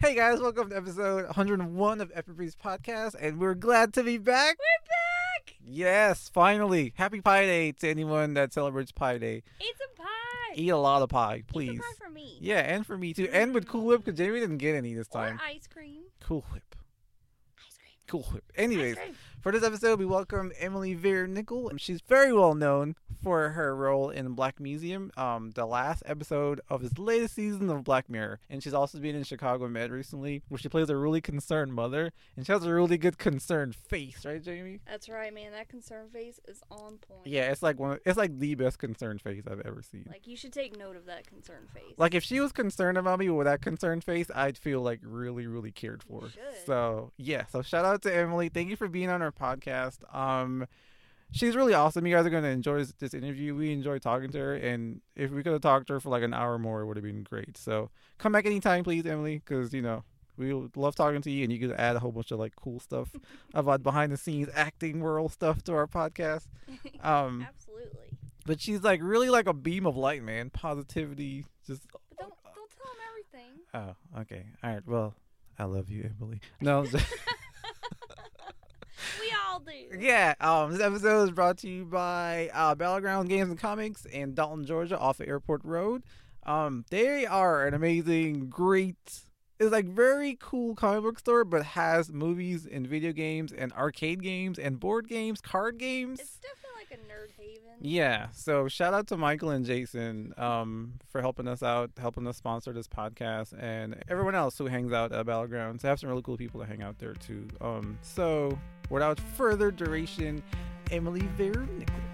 Hey guys, welcome to episode 101 of Epic Podcast, and we're glad to be back. We're back! Yes, finally. Happy Pi Day to anyone that celebrates Pi Day. Eat some pie! Eat a lot of pie, Eat please. some pie for me. Yeah, and for me too. And with Cool Whip, because Jamie didn't get any this time. Or ice cream. Cool Whip. Ice cream. Cool Whip. Anyways, cream. For this episode, we welcome Emily Vere Nicoll. and She's very well known for her role in Black Museum, um, the last episode of his latest season of Black Mirror. And she's also been in Chicago Med recently, where she plays a really concerned mother, and she has a really good concerned face, right, Jamie? That's right, man. That concern face is on point. Yeah, it's like one. Of, it's like the best concerned face I've ever seen. Like, you should take note of that concern face. Like if she was concerned about me with that concerned face, I'd feel like really, really cared for. So yeah, so shout out to Emily. Thank you for being on our podcast. Um, she's really awesome. You guys are gonna enjoy this, this interview. We enjoy talking to her, and if we could have talked to her for like an hour more, it would have been great. So come back anytime, please, Emily, because you know. We love talking to you, and you could add a whole bunch of like cool stuff about behind the scenes acting world stuff to our podcast. Um, Absolutely. but she's like really like a beam of light, man. Positivity, just But don't, don't tell him everything. Oh, okay. All right. Well, I love you, Emily. No, just- we all do. yeah. Um, this episode is brought to you by uh, Battleground Games and Comics in Dalton, Georgia, off of Airport Road. Um, they are an amazing, great. It's like very cool comic book store, but has movies and video games and arcade games and board games, card games. It's definitely like a nerd haven. Yeah, so shout out to Michael and Jason um, for helping us out, helping us sponsor this podcast, and everyone else who hangs out at Battlegrounds. They have some really cool people to hang out there too. Um, so without further duration, Emily Vere Nicoll.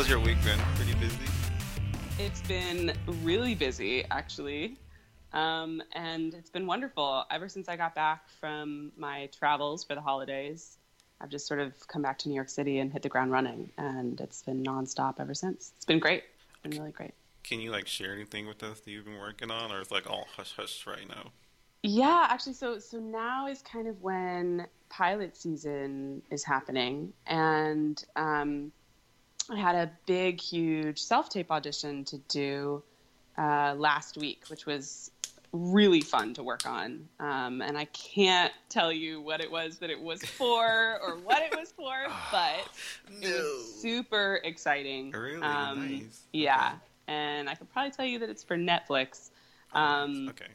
How's your week been? Pretty busy? It's been really busy, actually. Um, and it's been wonderful. Ever since I got back from my travels for the holidays, I've just sort of come back to New York City and hit the ground running. And it's been nonstop ever since. It's been great. It's been really great. Can you like share anything with us that you've been working on, or it's like all hush hush right now? Yeah, actually, so so now is kind of when pilot season is happening, and um, I had a big, huge self tape audition to do uh, last week, which was really fun to work on. Um, and I can't tell you what it was that it was for or what it was for, but it was super exciting. Really Um, nice. Yeah, and I could probably tell you that it's for Netflix. Um, Okay.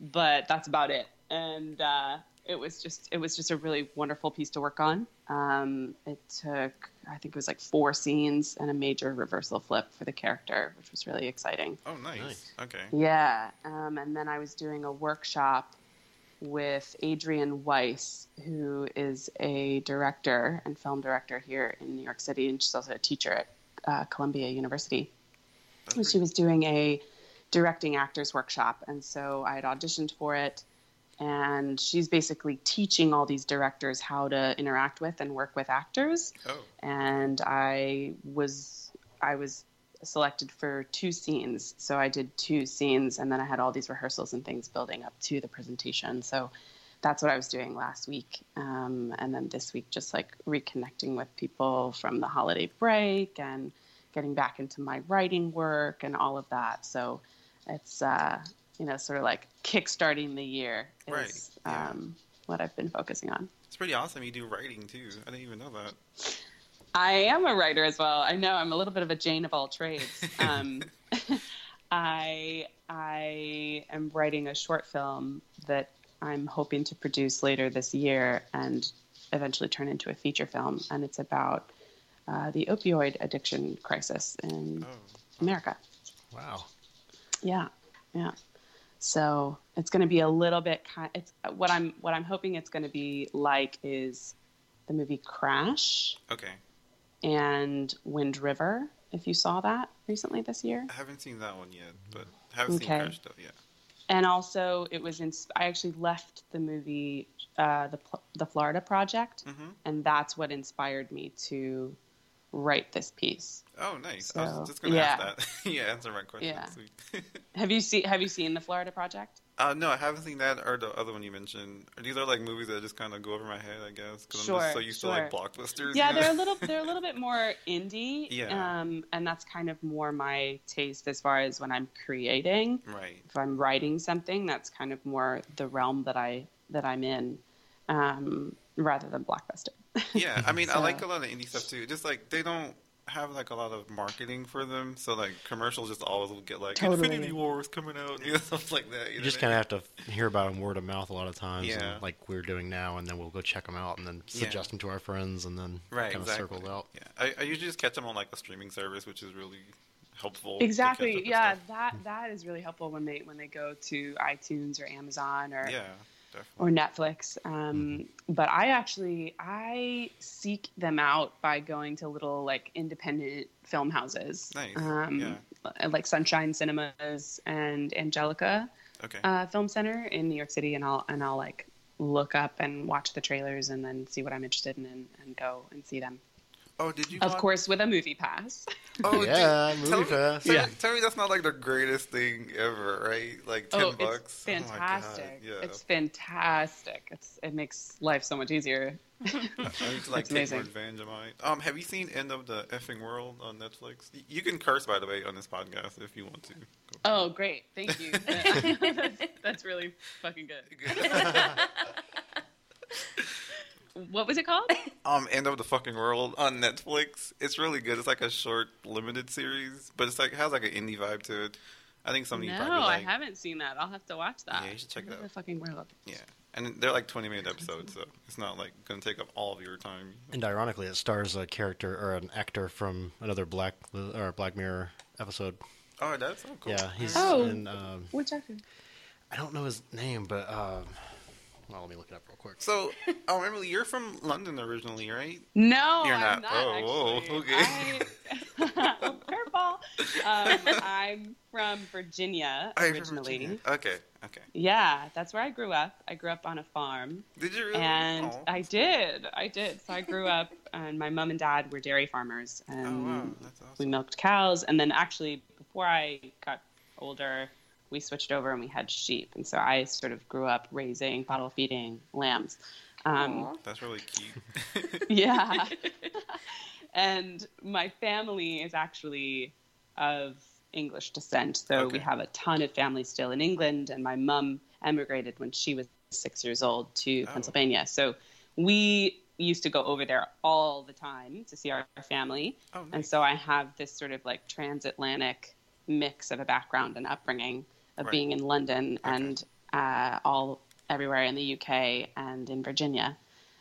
but that's about it. And uh, it was just it was just a really wonderful piece to work on. Um, it took I think it was like four scenes and a major reversal flip for the character, which was really exciting. Oh, nice. Nice. Okay. Yeah, um, and then I was doing a workshop with Adrienne Weiss, who is a director and film director here in New York City, and she's also a teacher at uh, Columbia University. That's And she was doing a directing actors workshop, and so I had auditioned for it. And she's basically teaching all these directors how to interact with and work with actors Oh, and I was I was selected for two scenes. So I did two scenes, and then I had all these rehearsals and things building up to the presentation. So that's what I was doing last week, um, and then this week just like reconnecting with people from the holiday break and getting back into my writing work and all of that. So it's uh, you know sort of like kickstarting the year is Right, yeah. um, what I've been focusing on. it's pretty awesome. You do writing too. I didn't even know that. I am a writer as well. I know I'm a little bit of a Jane of all trades. Um, I I am writing a short film that I'm hoping to produce later this year and eventually turn into a feature film, and it's about uh, the opioid addiction crisis in Oh, America. Wow. Yeah, yeah. So it's going to be a little bit kind. It's what I'm what I'm hoping it's going to be like is the movie Crash. okay. and Wind River. If you saw that recently this year, I haven't seen that one yet, but haven't seen Crash though. Yeah. and also it was in. I actually left the movie, uh, the the Florida Project, hmm and that's what inspired me to write this piece. Oh, nice. I was just gonna yeah. ask that. yeah, answer my question. Yeah. Have you seen Have you seen the Florida Project? uh, no, I haven't seen that or the other one you mentioned. These are like movies that just kind of go over my head, I guess, because I'm just so used sure. to like blockbusters. Yeah, you know? they're a little they're a little bit more indie. Yeah. Um, and that's kind of more my taste as far as when I'm creating. right. If I'm writing something, that's kind of more the realm that I that I'm in, um, rather than blockbuster. Yeah, I mean, I like a lot of indie stuff too. Just like they don't have like a lot of marketing for them, so like commercials just always will get like Totally. Infinity Wars coming out, you know, stuff like that. You, You know just what I kind of have to hear about them word of mouth a lot of times, Yeah. and like we're doing now, and then we'll go check them out, and then Yeah. suggest them to our friends, and then Right, kind of exactly. circle it out. Yeah, I, I usually just catch them on like a streaming service, which is really helpful. to catch up Exactly. Yeah, that that is really helpful when they when they go to iTunes or Amazon or Yeah, definitely. or Netflix. Um, But I actually I seek them out by going to little like independent film houses, Nice. um, Yeah. like Sunshine Cinemas and Angelica Okay. uh, Film Center in New York City, and I'll and I'll like look up and watch the trailers and then see what I'm interested in and, and go and see them. Oh, did you? Of watch- course, with a movie pass. Oh, Yeah, dude, movie tell me, pass. Tell, Yeah. tell me that's not like the greatest thing ever, right? Like ten oh, bucks. it's Oh fantastic! yeah. It's fantastic. It's it makes life so much easier. I like It's amazing. advantage of mine. Um, have you seen End of the Effing World on Netflix? You can curse, by the way, on this podcast if you want to. Go Oh, it. great! Thank you. that's, that's really fucking good. What was it called? um, End of the Fucking World on Netflix. It's really good. It's like a short, limited series, but it's like has like an indie vibe to it. I think something no, you probably like. I haven't seen that. I'll have to watch that. Yeah, you should check it What out. The fucking world. Yeah, and they're like twenty minute episodes, so it's not like gonna take up all of your time. And ironically, it stars a character or an actor from another Black or Black Mirror episode. Oh, that's so cool. Yeah, he's Oh. in. Um, Which actor? I don't know his name, but um, well, let me look it up real quick. So, oh, Emily, you're from London originally, right? No, You're I'm not. not. Oh, actually. okay. I, oh, curveball. Um, I'm from Virginia Oh, you're from originally. Virginia. Okay, okay. Yeah, that's where I grew up. I grew up on a farm, Did you really? and Oh, I did. I did. So I grew up, and my mom and dad were dairy farmers, Oh and wow, that's we milked cows. And then actually, before I got older, we switched over and we had sheep, and so I sort of grew up raising, bottle feeding lambs. Um, That's really cute. yeah. and my family is actually of English descent. So we have a ton of family still in England, and my mum emigrated when she was six years old to Oh. Pennsylvania. So we used to go over there all the time to see our family. oh, And so I have this sort of like transatlantic mix of a background and upbringing of Right. being in London Okay. and uh, all everywhere in the UK and in Virginia.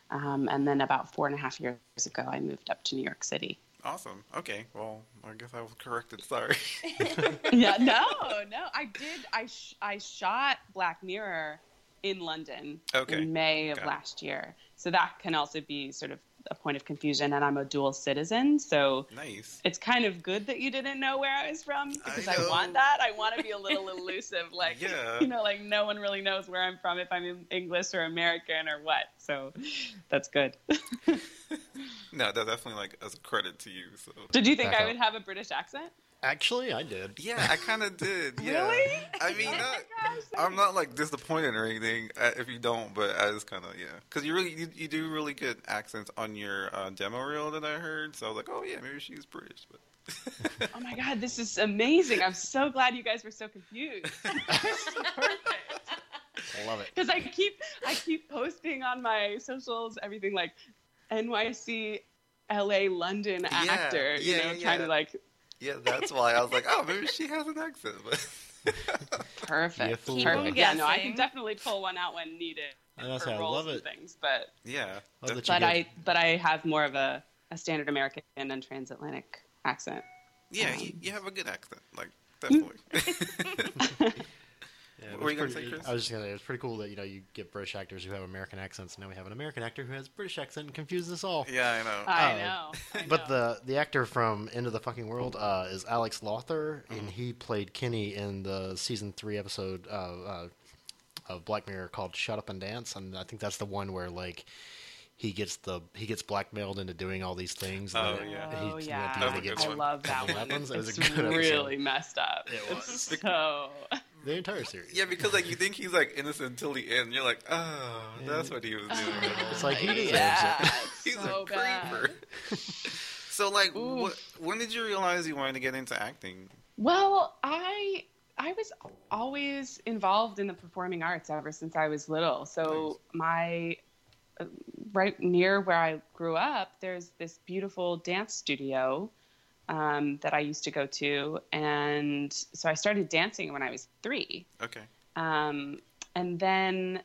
Um, and then about four and a half years ago, I moved up to New York City. Awesome. Okay. Well, I guess I was corrected. Sorry. yeah, no, no, I did. I sh- I shot Black Mirror in London Okay. in May of Got it. last year, so that can also be sort of a point of confusion. And I'm a dual citizen, so nice. it's kind of good that you didn't know where I was from because I, know. want that. I want to be a little elusive, like Yeah. you know, like no one really knows where I'm from if I'm English or American or what. So that's good. No, that's definitely like as a credit to you. So. Did you think Back I up. would have a British accent? Actually, I did. Yeah, I kind of did. Yeah. Really? I mean, Oh not, I'm not like disappointed or anything uh, if you don't, but I just kind of yeah, because you really you, you do really good accents on your uh, demo reel that I heard. So I was like, oh yeah, maybe she's British. But Oh my god, this is amazing! I'm so glad you guys were so confused. perfect. I love it. because I keep I keep posting on my socials everything like NYC, LA, London Yeah, actor, you yeah, know, yeah. trying to like yeah, that's why I was like, oh, maybe she has an accent. But perfect. Keep Perfect. 'em Yeah, no, I can definitely pull one out when needed I for say, I roles love and it. things, but yeah, Love that def- you but get- I but I have more of a, a standard American and transatlantic accent. yeah, Um, you, you have a good accent, like definitely. Yeah, What were was you gonna say, Chris? I was just gonna say it's pretty cool that you know you get British actors who have American accents. And now we have an American actor who has British accent and confuses us all. Yeah, I know. I Uh, know. I But the the actor from End of the Fucking World uh, is Alex Lawther, and he played Kenny in the season three episode uh, uh, of Black Mirror called "Shut Up and Dance," and I think that's the one where like he gets the he gets blackmailed into doing all these things. Oh, then yeah. he- Oh yeah, end That was he gets- I love that something one. It was a It's good episode. really messed up. It was. so. The entire series. Yeah, because like you think he's like innocent until the end. You're like, oh, that's what he was doing. It's like he deserves yeah, it. he's so a bad. creeper. so like, Ooh. what, when did you realize you wanted to get into acting? Well, I I was always involved in the performing arts ever since I was little. So my uh, right near where I grew up, there's this beautiful dance studio um, that I used to go to, and so I started dancing when I was three. Okay. Um, and then,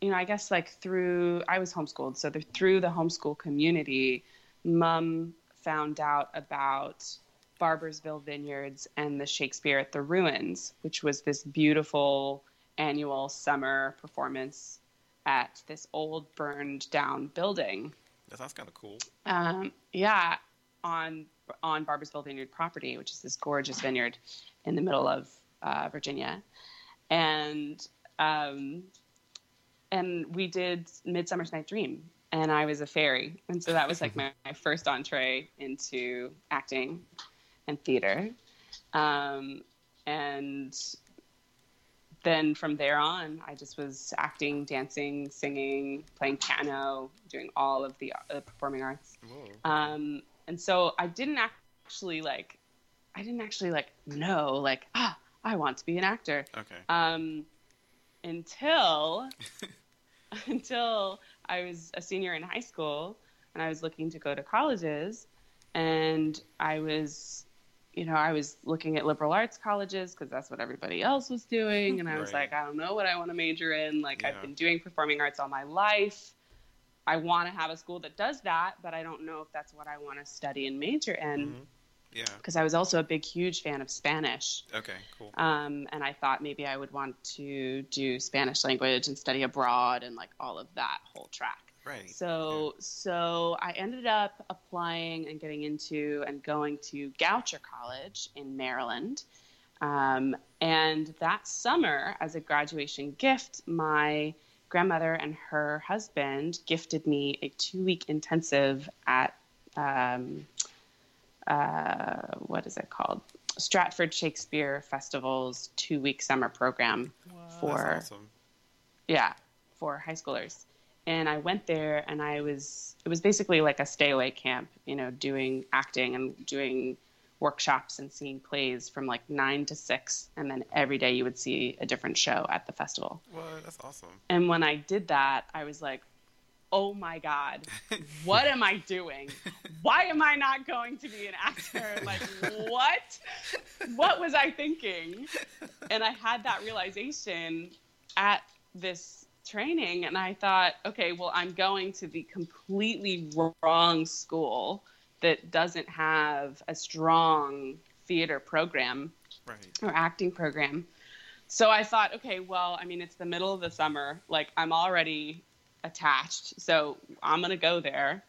you know, I guess like through, I was homeschooled. So the, through the homeschool community, mom found out about Barboursville Vineyards and the Shakespeare at the Ruins, which was this beautiful annual summer performance at this old burned down building. That sounds kind of cool. Um, yeah, on on Barboursville Vineyard property, which is this gorgeous vineyard in the middle of uh, Virginia, and um, and we did Midsummer's Night Dream, and I was a fairy, and so that was like my, my first entree into acting and theater, um, and then from there on, I just was acting, dancing, singing, playing piano, doing all of the uh, performing arts. Um, and so I didn't actually like, I didn't actually like know like ah I want to be an actor Okay. um, until until I was a senior in high school and I was looking to go to colleges, and I was, you know, I was looking at liberal arts colleges because that's what everybody else was doing, and I was Right. like, I don't know what I want to major in. Like Yeah. I've been doing performing arts all my life. I want to have a school that does that, but I don't know if that's what I want to study and major in Mhm. Yeah. because I was also a big, huge fan of Spanish. Okay. Cool. Um, and I thought maybe I would want to do Spanish language and study abroad and like all of that whole track. Right. So, so I ended up applying and getting into and going to Goucher College in Maryland. Um, and that summer, as a graduation gift, my grandmother and her husband gifted me a two week intensive at um, uh, what is it called? Stratford Shakespeare Festival's two week summer program for That's awesome. yeah for high schoolers and i went there and i was it was basically like a stay away camp you know doing acting and doing workshops and seeing plays from like nine to six and then every day you would see a different show at the festival. Well, that's awesome. and when i did that i was like oh my god what am i doing? Why am i not going to be an actor? Like what? What was i thinking? And i had that realization at this training and i thought okay well i'm going to the completely wrong school that doesn't have a strong theater program Right. or acting program. So I thought, okay, well, I mean, it's the middle of the summer. Like, I'm already attached. So I'm going to go there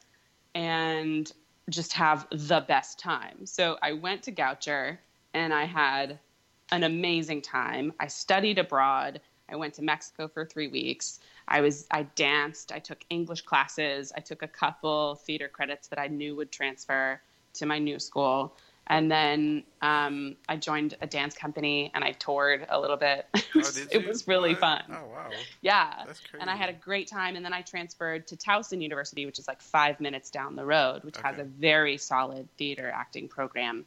and just have the best time. So I went to Goucher and I had an amazing time. I studied abroad. I went to Mexico for three weeks. I was I danced. I took English classes. I took a couple theater credits that I knew would transfer to my new school. And then um, I joined a dance company and I toured a little bit. it Oh, it was really What? fun. Oh wow. Yeah. That's crazy. And I had a great time. And then I transferred to Towson University, which is like five minutes down the road, which has a very solid theater acting program.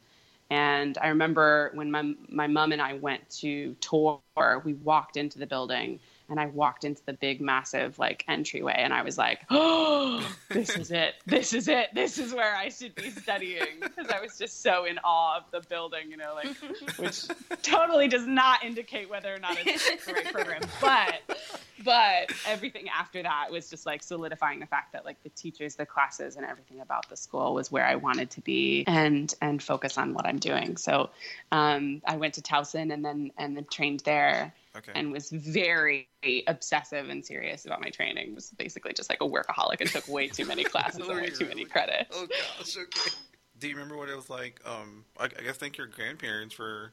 And I remember when my my mom and I went to tour, we walked into the building and I walked into the big massive like entryway and I was like, "Oh, this is it. This is it. This is where I should be studying." Because I was just so in awe of the building, you know, like which totally does not indicate whether or not it's the right program. But but everything after that was just like solidifying the fact that like the teachers, the classes, and everything about the school was where I wanted to be and and focus on what I'm doing. So um, I went to Towson and then and then trained there. Okay. and was very obsessive and serious about my training. Was basically just like a workaholic and took way too many classes and way too many credits. Oh gosh, okay. Do you remember what it was like? Um, I, I guess thank your grandparents for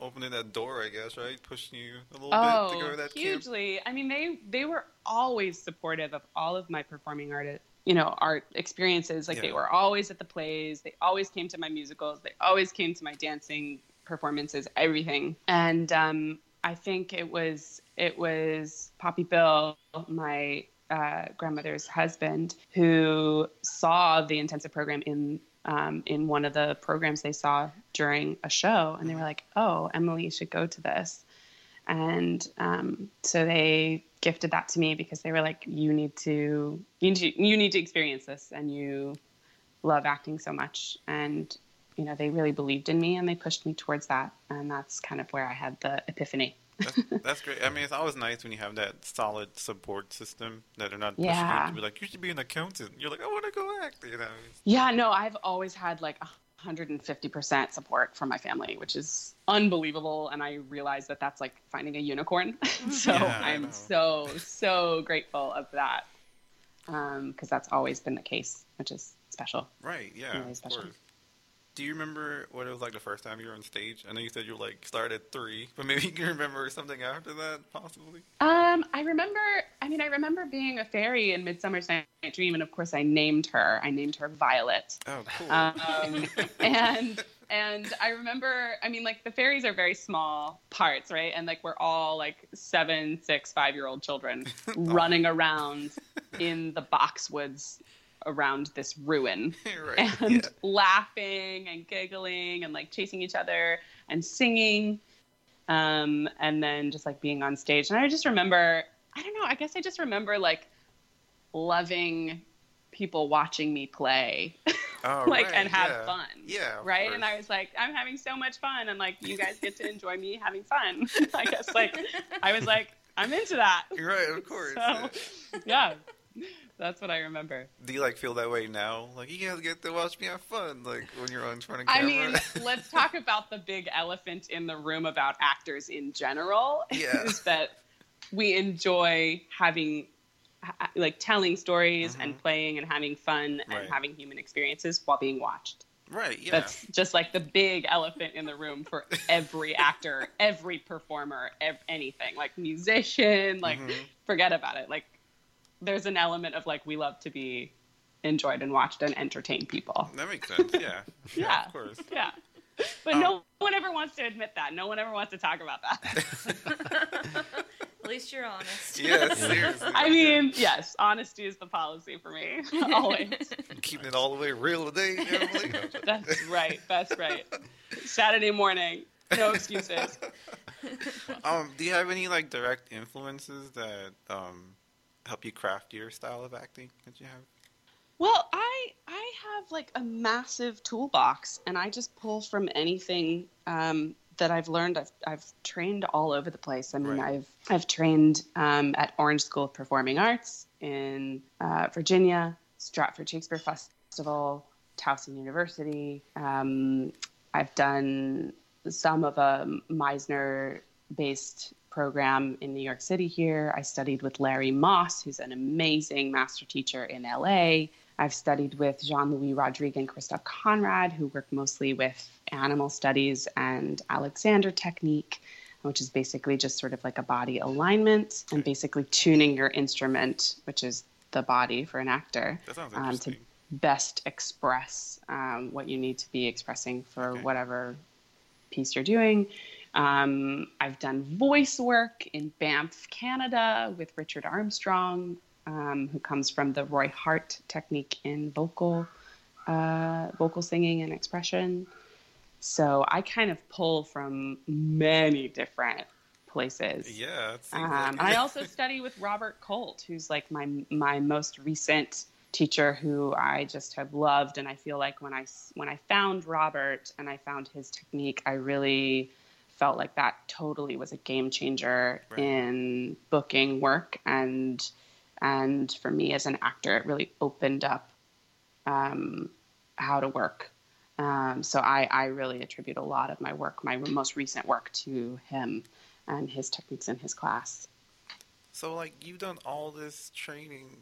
opening that door. I guess right, pushing you a little bit to go to Oh, that camp. hugely. I mean, they they were always supportive of all of my performing art, you know, art experiences. Like they were always at the plays. They always came to my musicals. They always came to my dancing performances. Everything. And um, I think it was it was Poppy Bill, my uh, grandmother's husband, who saw the intensive program in um, in one of the programs they saw during a show, and they were like, "Oh, Emily, should go to this." And um, so they gifted that to me because they were like, "You need to, you need to, you need to experience this, and you love acting so much." And you know, they really believed in me, and they pushed me towards that, and that's kind of where I had the epiphany. That's, that's great. I mean, it's always nice when you have that solid support system that are not pushing Yeah. you to be like, you should be an accountant. You're like, I want to go act. You know. Yeah, no, I've always had like 150% support from my family, which is unbelievable. And I realize that that's like finding a unicorn. so Yeah. I'm so, so grateful of that. Um, because that's always been the case, which is special. Right. Yeah. Really of special. course. Do you remember what it was like the first time you were on stage? I know you said you like started at three, but maybe you can remember something after that, possibly. Um, I remember, I mean, I remember being a fairy in Midsummer's Night Dream. And of course, I named her. I named her Violet. Oh, cool. um, and and I remember, I mean, like the fairies are very small parts, right? And like we're all like seven, six, five year old children running around in the boxwoods around this ruin right. and yeah. laughing and giggling and like chasing each other and singing um, and then just like being on stage and i just remember i don't know i guess i just remember like loving people watching me play Oh, like right, and have yeah. fun Yeah. right and i was like i'm having so much fun and like you guys get to enjoy me having fun i guess like i was like i'm into that You're right. Of course. so yeah. That's what i remember Do you like feel that way now? Like you guys get to watch me have fun, like when you're on front of camera. I mean, let's talk about the big elephant in the room about actors in general. Yeah. Is that we enjoy having, like, telling stories and playing and having fun Right. and having human experiences while being watched. right. Yeah. That's just like the big elephant in the room for every actor, every performer, ev- anything. Like, musician, like, Mhm. forget about it. Like, there's an element of, like, we love to be enjoyed and watched and entertain people. That makes sense. Yeah. Yeah. Of course. Yeah. But Um, no one ever wants to admit that. No one ever wants to talk about that. At least you're honest. Yeah. Seriously. I mean, yes, honesty is the policy for me. Always. keeping it all the way real today. Emily. That's right. That's right. Saturday morning. No excuses. um, do you have any like direct influences that um help you craft your style of acting that you have? Well, I I have like a massive toolbox, and I just pull from anything um, that I've learned. I've I've trained all over the place. I mean, Right. I've I've trained um, at Orange School of Performing Arts in uh, Virginia, Stratford Shakespeare Festival, Towson University. Um, I've done some of a Meisner based program in New York City here. I studied with Larry Moss, who's an amazing master teacher in LA. I've studied with Jean Louis Rodrigue and Kristof Konrad, who work mostly with animal studies and Alexander technique, which is basically just sort of like a body alignment and basically tuning your instrument, which is the body for an actor, um, to best express um, what you need to be expressing for Okay. whatever piece you're doing. Um, I've done voice work in Banff, Canada, with Richard Armstrong, um, who comes from the Roy Hart technique in vocal uh, vocal singing and expression. So I kind of pull from many different places. Yeah. Um, like and I also study with Robert Colt, who's like my my most recent teacher, who I just have loved. And I feel like when I when I found Robert and I found his technique, I really felt like that totally was a game changer Right. in booking work and and for me as an actor, it really opened up um, how to work. Um, so I, I really attribute a lot of my work, my most recent work, to him. and his techniques in his class. So like you've done all this training.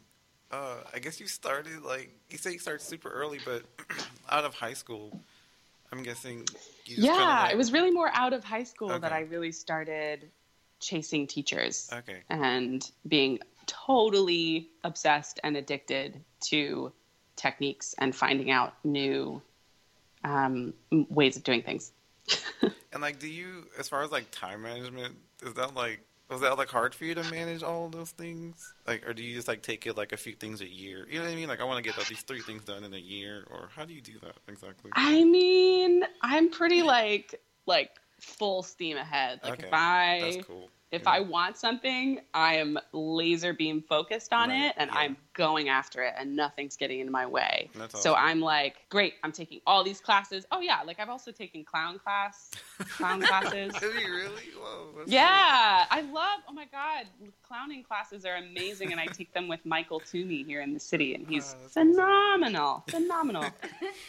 Uh, I guess you started like you say you started super early, but out of high school, I'm guessing. You yeah, like- it was really more out of high school that I really started chasing teachers Okay. and being totally obsessed and addicted to techniques and finding out new um, ways of doing things. And like, do you, as far as like time management, is that like was that like hard for you to manage all those things? Like, or do you just like take it like a few things a year? You know what I mean? Like, I want to get these three things done in a year, or how do you do that exactly? I mean, I'm pretty like like full steam ahead. Like Okay, if I That's cool. If Yeah. I want something, I am laser beam focused on Right, it and yeah. I'm going after it and nothing's getting in my way. That's So. I'm like, great, I'm taking all these classes. Oh yeah, like I've also taken clown class, clown classes. Did you really? Whoa. Yeah, I love. Oh my god, clowning classes are amazing, and I take them with Michael Toomey here in the city, and he's Ah, that's awesome. phenomenal, phenomenal.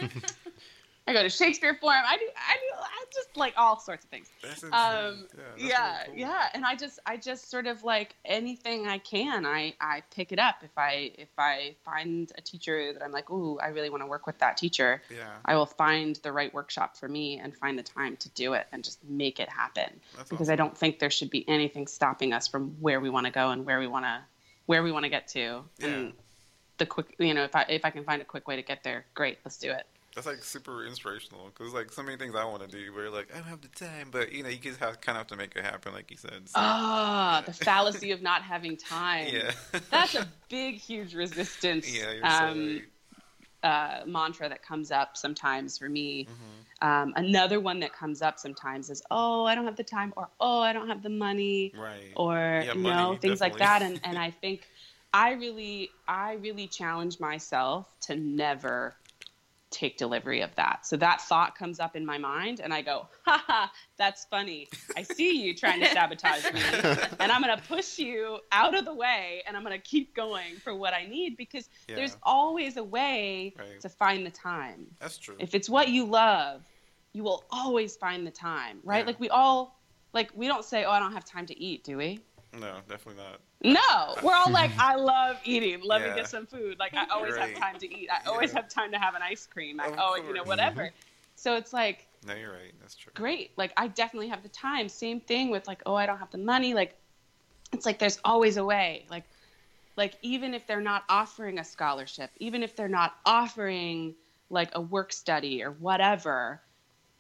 I go to Shakespeare Forum. I do, I do, I just like all sorts of things. Um, yeah, yeah, cool. yeah, and I just, I just sort of like anything I can, I, I pick it up. If I, if I find a teacher that I'm like, ooh, I really want to work with that teacher, Yeah. I will find the right workshop for me and find the time to do it and just make it happen That's because awesome. I don't think there should be anything stopping us from where we want to go and where we want to where we want to get to. Yeah. And the quick, you know, if I if I can find a quick way to get there, great, let's do it. That's like super inspirational because like so many things I want to do, but like I don't have the time. But you know, you just have kind of have to make it happen, like you said. So, Ah, the fallacy of not having time. yeah. That's a big, huge resistance yeah, you're um, so uh, mantra that comes up sometimes for me. right. Um, another one that comes up sometimes is, "Oh, I don't have the time," or "Oh, I don't have the money." Right. or Yeah, you money, know things like that and and i think i really i really challenge myself to never take delivery of that so that thought comes up in my mind and i go "Ha ha, that's funny i see you trying to sabotage me and i'm going to push you out of the way and i'm going to keep going for what i need because Yeah. there's always a way Right. to find the time That's true. if it's what you love, you will always find the time, right? Yeah. Like we all like we don't say, "Oh, I don't have time to eat," do we? No, definitely not. No, we're all like, "I love eating. Let Yeah. me get some food. Like I always Right. have time to eat. I always Yeah. have time to have an ice cream. I Of oh, you know, whatever." So it's like No, you're right. That's true. great. Like I definitely have the time. Same thing with like, "Oh, I don't have the money." Like it's like there's always a way. Like like even if they're not offering a scholarship, even if they're not offering like a work study or whatever,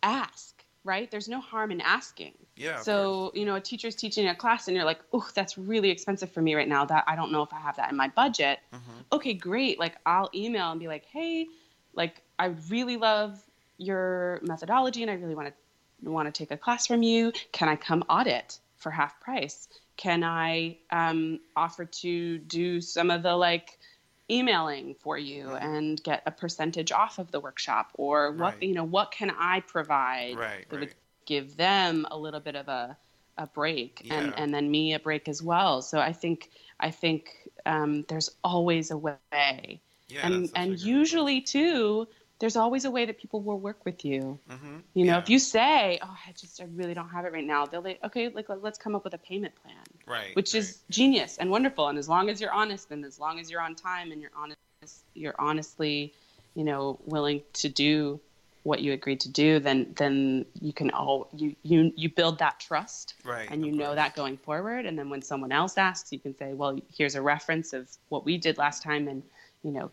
ask, right? There's no harm in asking. Yeah. so, you know, a teacher's teaching a class and you're like, "Oh, that's really expensive for me right now. That I don't know if I have that in my budget." Mhm. Okay, great. Like I'll email and be like, "Hey, like I really love your methodology and I really want to want to take a class from you. Can I come audit for half price? Can I um, offer to do some of the like emailing for you Mhm. and get a percentage off of the workshop or what Right. you know what can I provide Right. that Right. would give them a little bit of a a break and Yeah. and then me a break as well. So I think I think um, there's always a way Yeah. and that's such a and usually too there's always a way that people will work with you. Mhm. you know Yeah. if you say oh i just i really don't have it right now they'll like okay like let's come up with a payment plan Right. which is genius and wonderful and as long as you're honest and as long as you're on time and you're honest you're honestly you know willing to do what you agreed to do then then you can all you you you build that trust right. and you know course. that going forward and then when someone else asks you can say well here's a reference of what we did last time and you know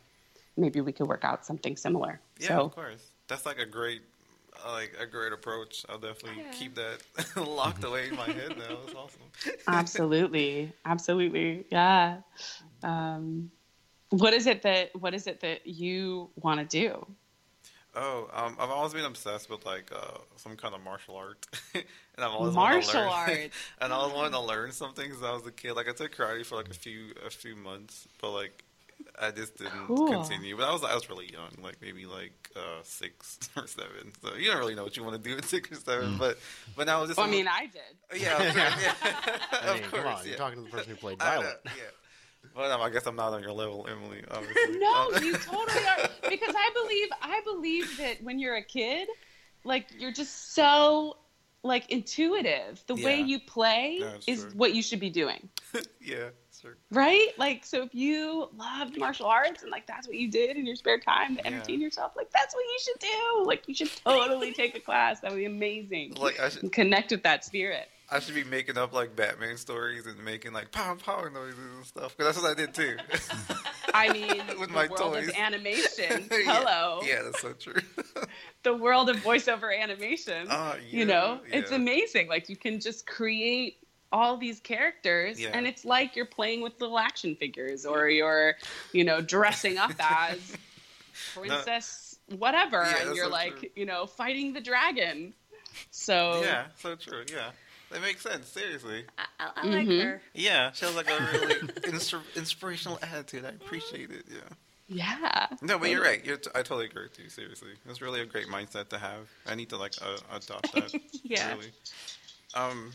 maybe we could work out something similar Yeah, so of course. That's like a great, like a great approach. I'll definitely Yeah. keep that locked away in my head now. It's awesome. absolutely absolutely yeah um, what is it that what is it that you want to do Oh, um, I've always been obsessed with like uh, some kind of martial art, and I've always Martial wanted to learn, arts. and I always wanted to learn something since I was a kid. Like I took karate for like a few a few months, but like I just didn't Cool. continue. But I was I was really young, like maybe like uh, six or seven. So you don't really know what you want to do at six or seven. But but now it's just well, i mean i did yeah, of course, yeah. I mean, of come course, on, yeah. you're talking to the person who played I know, Violet. yeah. But um, I guess I'm not on your level, Emily. Obviously. no Um, you totally are because i believe i believe that when you're a kid like you're just so like intuitive. The way you play No, is true. what you should be doing. yeah, sure. Right? Like, so if you loved martial arts and like that's what you did in your spare time to Yeah. entertain yourself, like that's what you should do. Like, you should totally take a class. That would be amazing. Like I should, connect with that spirit. I should be making up like Batman stories and making like pow pow noises and stuff. Because that's what I did too. I mean, With the my world toys. of animation. Yeah. Hello. Yeah, that's so true. The world of voiceover animation. Ah, you know, yeah, it's amazing. Like, you can just create all these characters Yeah. and it's like you're playing with little action figures or you're you know dressing up as princess whatever Yeah, and you're so like true. you know fighting the dragon so Yeah, so true. Yeah, that makes sense. Seriously. I, I, I like Mhm. her. Yeah, she has like a really insur- inspirational attitude. I appreciate it. Yeah. yeah No, but you're right. You're t- I totally agree with you. Seriously, it's really a great mindset to have. I need to like uh, adopt that. Yeah. Really. Um,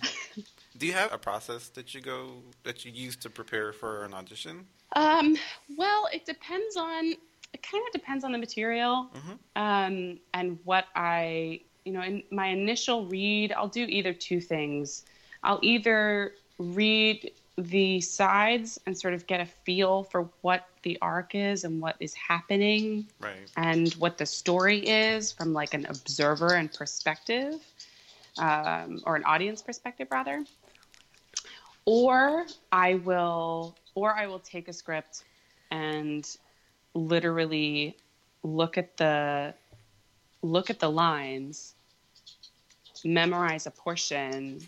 do you have a process that you go that you use to prepare for an audition? um well it depends on it kind of depends on the material Mhm. um and what i you know in my initial read i'll do either two things i'll either read the sides and sort of get a feel for what the arc is and what is happening Right. and what the story is from like an observer and perspective um, or an audience perspective rather or i will or i will take a script and literally look at the look at the lines memorize a portion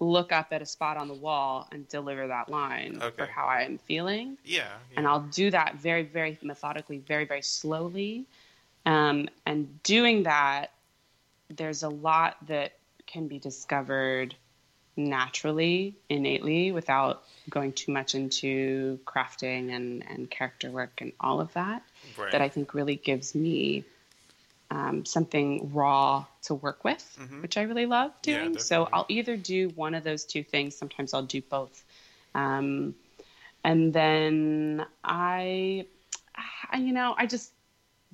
look up at a spot on the wall and deliver that line for how i am feeling Yeah. and I'll do that very, very methodically, very, very slowly. Um, and doing that, there's a lot that can be discovered naturally, innately, without going too much into crafting and, and character work and all of that. right. That I think really gives me um, something raw to work with, Mhm. which I really love Yeah, doing. so. I'll either do one of those two things. Sometimes I'll do both. Um, and then I, I, you know, I just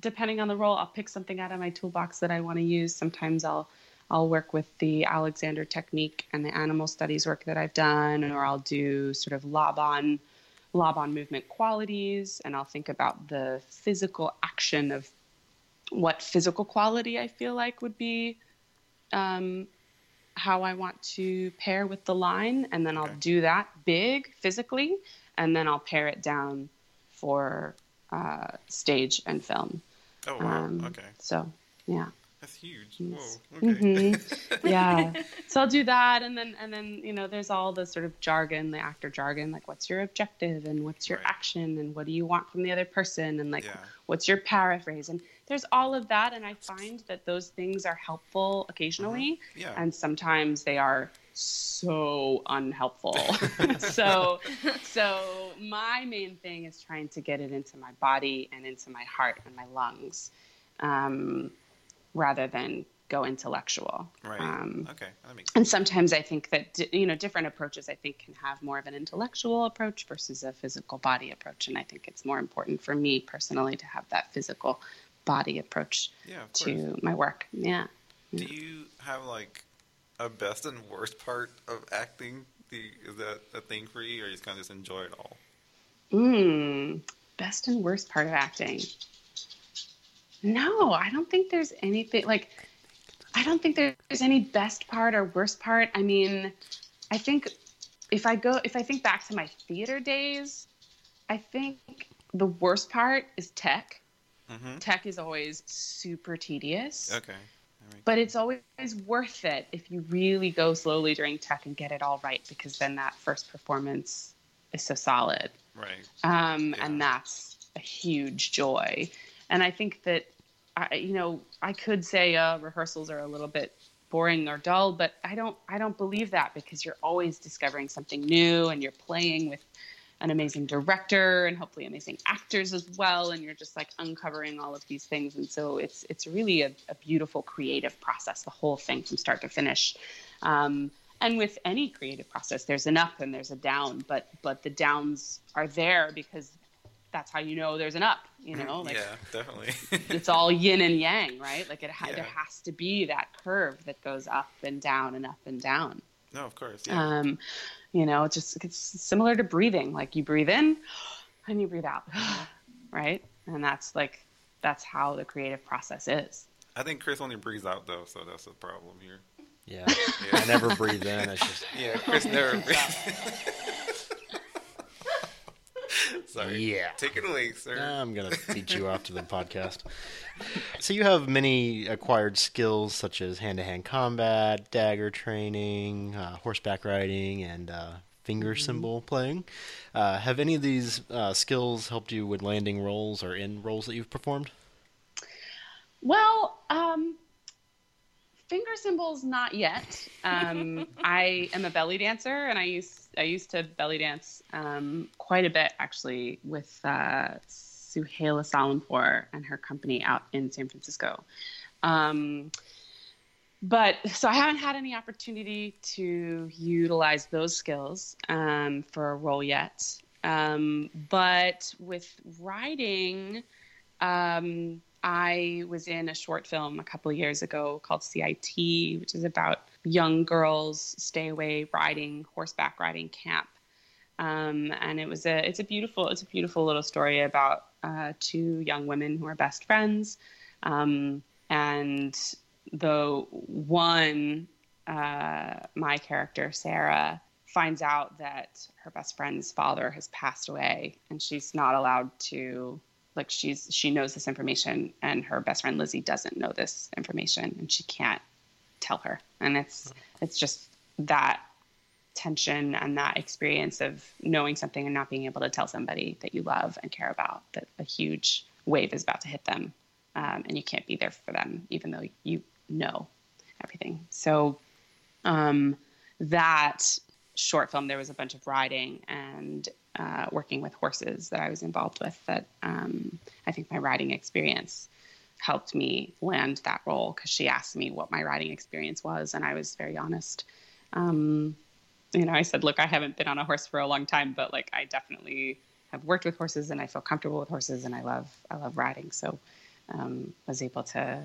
depending on the role, I'll pick something out of my toolbox that I want to use. Sometimes I'll I'll work with the Alexander technique and the animal studies work that I've done, or I'll do sort of Laban Laban movement qualities, and I'll think about the physical action of what physical quality I feel like would be um, how I want to pair with the line, and then I'll do that big physically, and then I'll pare it down for uh, stage and film. oh wow. Um, okay. So yeah, That's huge. Whoa. Okay. Mhm. yeah. So I'll do that, and then and then you know there's all the sort of jargon, the actor jargon, like what's your objective and what's your Right. action and what do you want from the other person and like Yeah. what's your paraphrase and there's all of that, and I find that those things are helpful occasionally, Yeah. and sometimes they are so unhelpful. so so my main thing is trying to get it into my body and into my heart and my lungs um, rather than go intellectual right. um, okay. That makes and sometimes i think that you know different approaches i think can have more of an intellectual approach versus a physical body approach and i think it's more important for me personally to have that physical body approach Yeah, to my work yeah Do you have like a best and worst part of acting? You, is that a thing for you, or you just kind of just enjoy it all? Mm, best and worst part of acting. No, I don't think there's anything like. I don't think there's any best part or worst part. I mean, I think if I go, if I think back to my theater days, I think the worst part is tech. Mm-hmm. Tech is always super tedious, Okay. But it's always worth it if you really go slowly during tech and get it all right, because then that first performance is so solid right. um, Yeah. and that's a huge joy. And I think that, I, you know, I could say uh, rehearsals are a little bit boring or dull, but I don't, I don't believe that because you're always discovering something new, and you're playing with an amazing director and hopefully amazing actors as well, and you're just like uncovering all of these things, and so it's it's really a, a beautiful creative process, the whole thing from start to finish. Um, and with any creative process there's an up and there's a down but but the downs are there because that's how you know there's an up. You know, like yeah, definitely. it's all yin and yang, right? Like it ha- Yeah. there has to be that curve that goes up and down and up and down. no, of course. Yeah. Um, you know, it's just it's similar to breathing. Like you breathe in and you breathe out, right? And that's like that's how the creative process is. I think Chris only breathes out though, so that's the problem here. Yeah. Yeah. I never breathe in. It's just Yeah, Chris never breathes. Sorry. Yeah. Take it away, sir. I'm gonna teach you after the podcast. So you have many acquired skills such as hand-to-hand combat, dagger training, uh, horseback riding, and uh, finger cymbal playing. Uh, have any of these uh, skills helped you with landing roles or in roles that you've performed? Well, um, finger cymbals not yet. Um, I am a belly dancer, and I used I used to belly dance um, quite a bit actually with uh, Suhaila Salimpour and her company out in San Francisco. Um, but so I haven't had any opportunity to utilize those skills um, for a role yet. Um, but with writing, um, I was in a short film a couple years ago called CIT, which is about young girls stay away riding horseback riding camp. Um, and it was a it's a beautiful it's a beautiful little story about uh, two young women who are best friends, um, and the one uh, my character Sarah finds out that her best friend's father has passed away, and she's not allowed to like she's she knows this information, and her best friend Lizzie doesn't know this information, and she can't tell her, and it's it's just that tension and that experience of knowing something and not being able to tell somebody that you love and care about that a huge wave is about to hit them um, and you can't be there for them even though you know everything. So um, that short film there was a bunch of writing and uh, working with horses that i was involved with that um, i think my riding experience helped me land that role because she asked me what my riding experience was and i was very honest um, you know, I said, look, I haven't been on a horse for a long time, but like I definitely have worked with horses and I feel comfortable with horses and I love I love riding. So um, was able to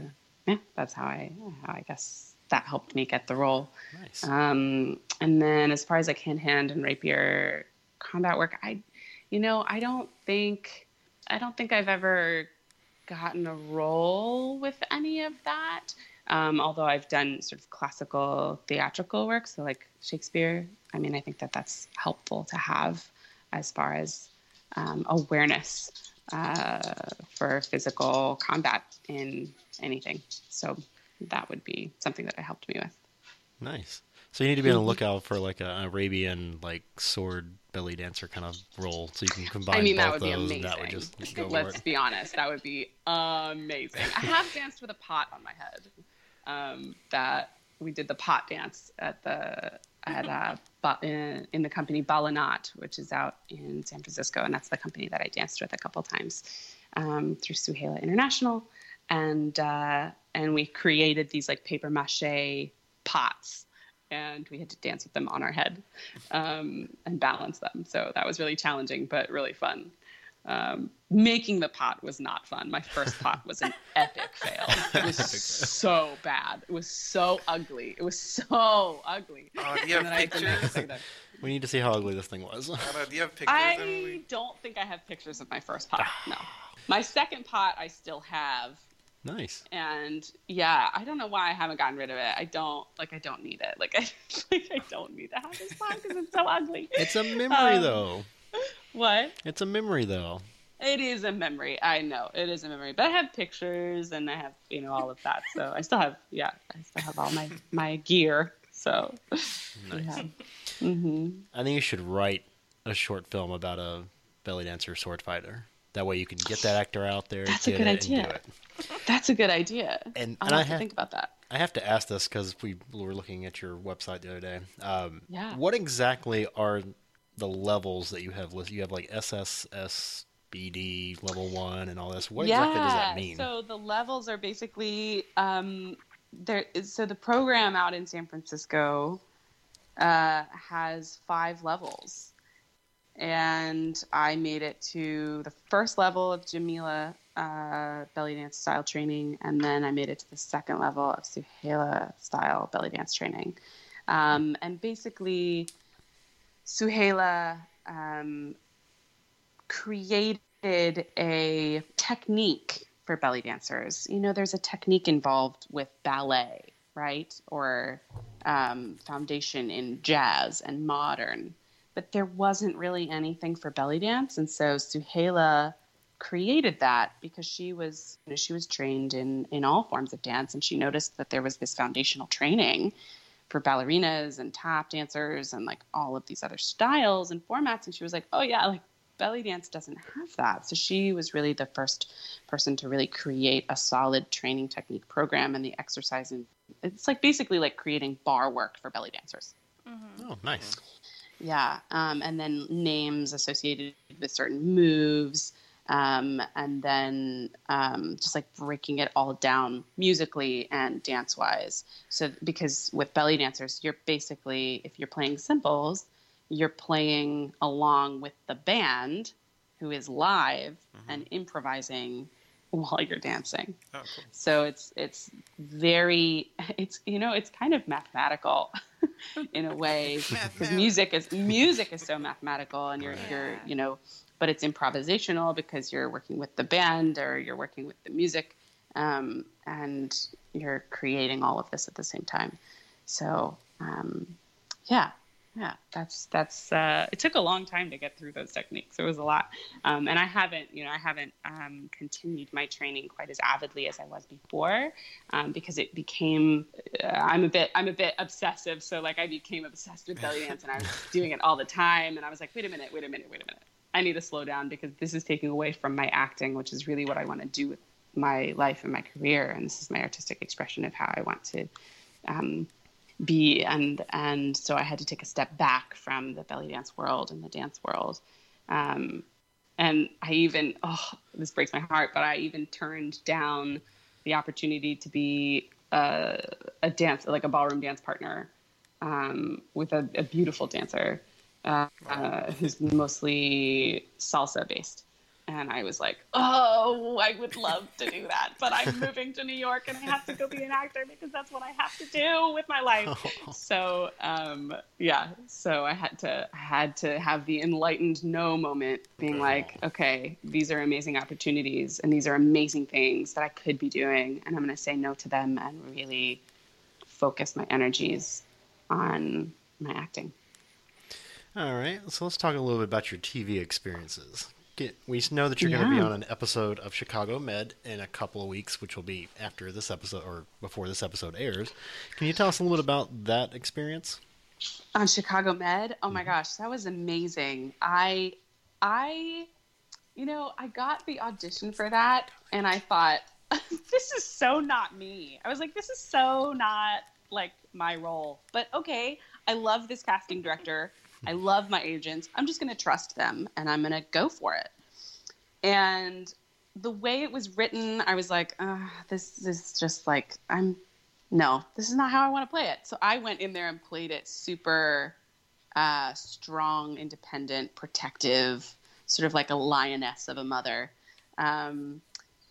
yeah, that's how I how I guess that helped me get the role. Nice. Um, and then as far as like hand hand and rapier combat work, I you know, I don't think I don't think I've ever gotten a role with any of that. Um, although I've done sort of classical theatrical work, so like Shakespeare, I mean, I think that that's helpful to have as far as um, awareness uh, for physical combat in anything. So that would be something that it helped me with. Nice. So you need to be on the lookout for like an Arabian like sword belly dancer kind of role, so you can combine I mean, that would be amazing. that would just go Let's be honest, that would be amazing. I have danced with a pot on my head. Um, that we did the pot dance at the at uh, Ba- in, in the company Bal Anat, which is out in San Francisco, and that's the company that I danced with a couple times um, through Suhaila International, and uh, and we created these like paper mache pots and we had to dance with them on our head um, and balance them. So that was really challenging, but really fun. Um, making the pot was not fun. My first pot was an epic fail. It was so bad. It was so ugly. It was so ugly. Oh, do you have then I had to make pictures? it like We need to see how ugly this thing was. Anna, do you have pictures, I Emily? don't think I have pictures of my first pot. No. My second pot I still have. Nice. And yeah, I don't know why I haven't gotten rid of it. I don't like. I don't need it. Like I, like I don't need to have this pot because it's so ugly. It's a memory Um, though. What? It's a memory though. It is a memory. I know it is a memory, but I have pictures and I have you know all of that. So I still have yeah, I still have all my my gear. So Nice. yeah. hmm I think you should write a short film about a belly dancer sword fighter. That way you can get that actor out there. That's a good idea. That's a good idea. And- I'll and I have to think about that. I have to ask this because we were looking at your website the other day. Um, Yeah. What exactly are the levels that you have listed? You have like SSSBD level one and all this. What exactly does that mean? So the levels are basically um, there. Is, so the program out in San Francisco uh, has five levels, and I made it to the first level of Jamila uh, belly dance style training, and then I made it to the second level of Suhaila style belly dance training. Um, and basically, Suhaila um, created a technique for belly dancers. You know, there's a technique involved with ballet, right? Or um, foundation in jazz and modern. But there wasn't really anything for belly dance. And so Suhaila created that because she was you know, she was trained in in all forms of dance and she noticed that there was this foundational training for ballerinas and tap dancers and like all of these other styles and formats and she was like oh yeah like belly dance doesn't have that. So she was really the first person to really create a solid training technique program and the exercise. And it's like basically like creating bar work for belly dancers. Oh, nice. Yeah. Um, and then names associated with certain moves. Um, and then um, just like breaking it all down musically and dance wise. So, because with belly dancers, you're basically, if you're playing simples, you're playing along with the band who is live and improvising while you're dancing. Oh, cool. So it's it's very it's you know it's kind of mathematical in a way because music is music is so mathematical and you're you're you know but it's improvisational because you're working with the band or you're working with the music um, and you're creating all of this at the same time. So um, yeah, yeah, that's that's. Uh, it took a long time to get through those techniques. It was a lot, um, and I haven't, you know, I haven't um, continued my training quite as avidly as I was before, um, because it became. Uh, I'm a bit, I'm a bit obsessive. So like, I became obsessed with belly dance, and I was doing it all the time. And I was like, wait a minute, wait a minute, wait a minute. I need to slow down because this is taking away from my acting, which is really what I want to do with my life and my career, and this is my artistic expression of how I want to. Um, be and and so I had to take a step back from the belly dance world and the dance world. Um, and I even oh this breaks my heart, but I even turned down the opportunity to be a, a dance like a ballroom dance partner um, with a, a beautiful dancer uh, uh, who's mostly salsa based. And I was like, oh, I would love to do that, but I'm moving to New York and I have to go be an actor because that's what I have to do with my life. So, um, yeah, so I had to I had to have the enlightened no moment, being like, okay, these are amazing opportunities and these are amazing things that I could be doing, and I'm going to say no to them and really focus my energies on my acting. All right, so let's talk a little bit about your TV experiences. Get, we know that you're going to be on an episode of Chicago Med in a couple of weeks, which will be after this episode or before this episode airs. Can you tell us a little bit about that experience? on Chicago Med. Oh my mm-hmm. gosh, that was amazing. I I you know, I got the audition for that and I thought this is so not me. I was like this is so not like my role. But okay, I love this casting director. I love my agents. I'm just going to trust them and I'm going to go for it. And the way it was written, I was like, uh, this, is just like I'm no, this is not how I want to play it. So I went in there and played it super uh, strong, independent, protective, sort of like a lioness of a mother. Um,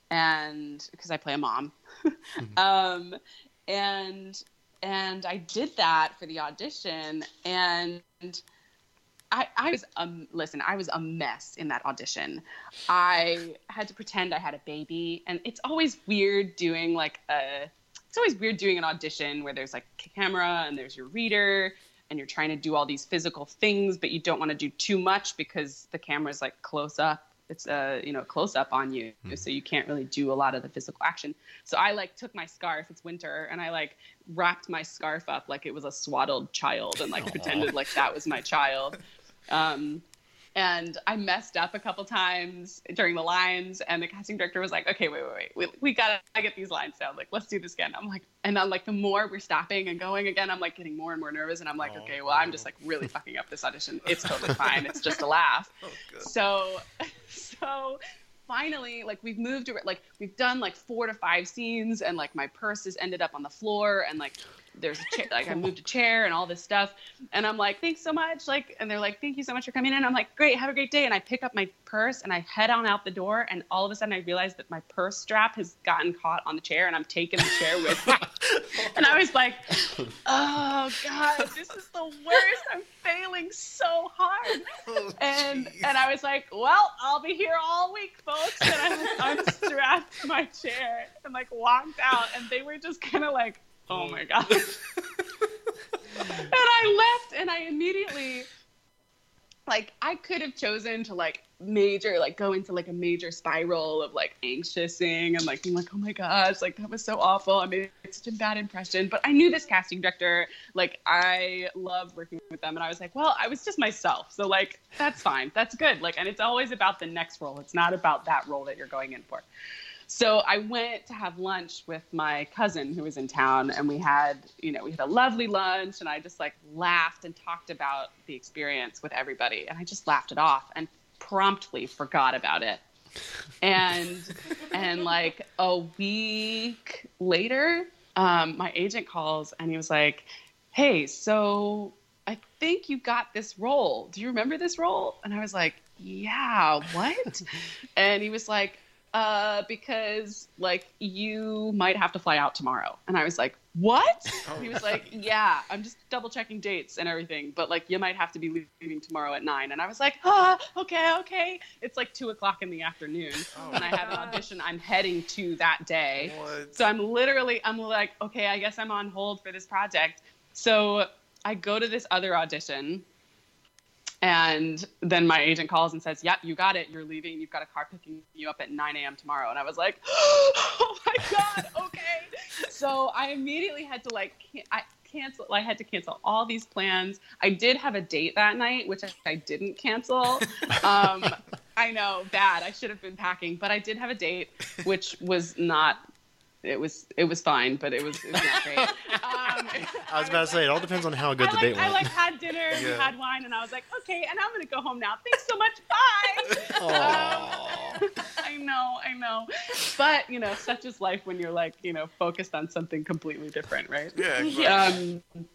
and because I play a mom. um, and and I did that for the audition and I, I was um listen I was a mess in that audition. I had to pretend I had a baby and it's always weird doing like a it's always weird doing an audition where there's like a camera and there's your reader and you're trying to do all these physical things but you don't want to do too much because the camera's like close up it's a you know close up on you so you can't really do a lot of the physical action. So i like took my scarf it's winter and i like wrapped my scarf up like it was a swaddled child and like pretended like that was my child um, and I messed up a couple times during the lines, and the casting director was like, "Okay, wait, wait, wait, we, we gotta get these lines down. Like, let's do this again." I'm like, and I'm like, the more we're stopping and going again, I'm like getting more and more nervous, and I'm like, okay, well, I'm just like really fucking up this audition. It's totally fine. It's just a laugh. Oh. So, so finally like we've moved like we've done like four to five scenes and like my purse has ended up on the floor and like there's a chair like I moved a chair and all this stuff. And I'm like thanks so much like and they're like thank you so much for coming in. I'm like great have a great day. And I pick up my purse and I head on out the door and all of a sudden I realize that my purse strap has gotten caught on the chair and I'm taking the chair with me. And I was like oh god this is the worst. I'm failing so hard. Oh, and and I was like, "Well, I'll be here all week, folks." And I unstrapped my chair and like walked out, and they were just kind of like, "Oh my god!" and I left, and I immediately, like, I could have chosen to like major, like, go into like a major spiral of like anxiousing and like being like, "Oh my gosh, like that was so awful. I made such a bad impression." But I knew this casting director, like, I loved working with them, and I was like, "Well, I was just myself, so like that's fine, that's good." Like, and it's always about the next role. It's not about that role that you're going in for. So I went to have lunch with my cousin who was in town, and we had, you know, we had a lovely lunch, and I just like laughed and talked about the experience with everybody, and I just laughed it off and promptly forgot about it. And and like a week later, um, my agent calls and he was like, "Hey, so I think you got this role. Do you remember this role?" And I was like, "Yeah, what?" and he was like, uh, because like you might have to fly out tomorrow. And I was like, what? Oh. He was like, yeah, I'm just double checking dates and everything, but like you might have to be leaving tomorrow at nine. And I was like, ah, okay, okay. It's like two o'clock in the afternoon, Oh and I have an audition I'm heading to that day. What? So I'm literally, I'm like, okay, I guess I'm on hold for this project. So I go to this other audition, and then my agent calls and says, "Yep, you got it. You're leaving. You've got a car picking you up at 9 a.m. tomorrow." And I was like, "Oh my god, okay." so I immediately had to like, can- I cancel. I had to cancel all these plans. I did have a date that night, which I, I didn't cancel. Um, I know, bad. I should have been packing, but I did have a date, which was not. It was it was fine, but it was, it was not great. Um, I was about to say it all depends on how good I the like, date I like had dinner, we Yeah. had wine, and I was like, okay, and I'm gonna go home now. Thanks so much. Bye. Aw. I know, I know, but you know, such is life when you're like, you know, focused on something completely different, right? Yeah, exactly. Um,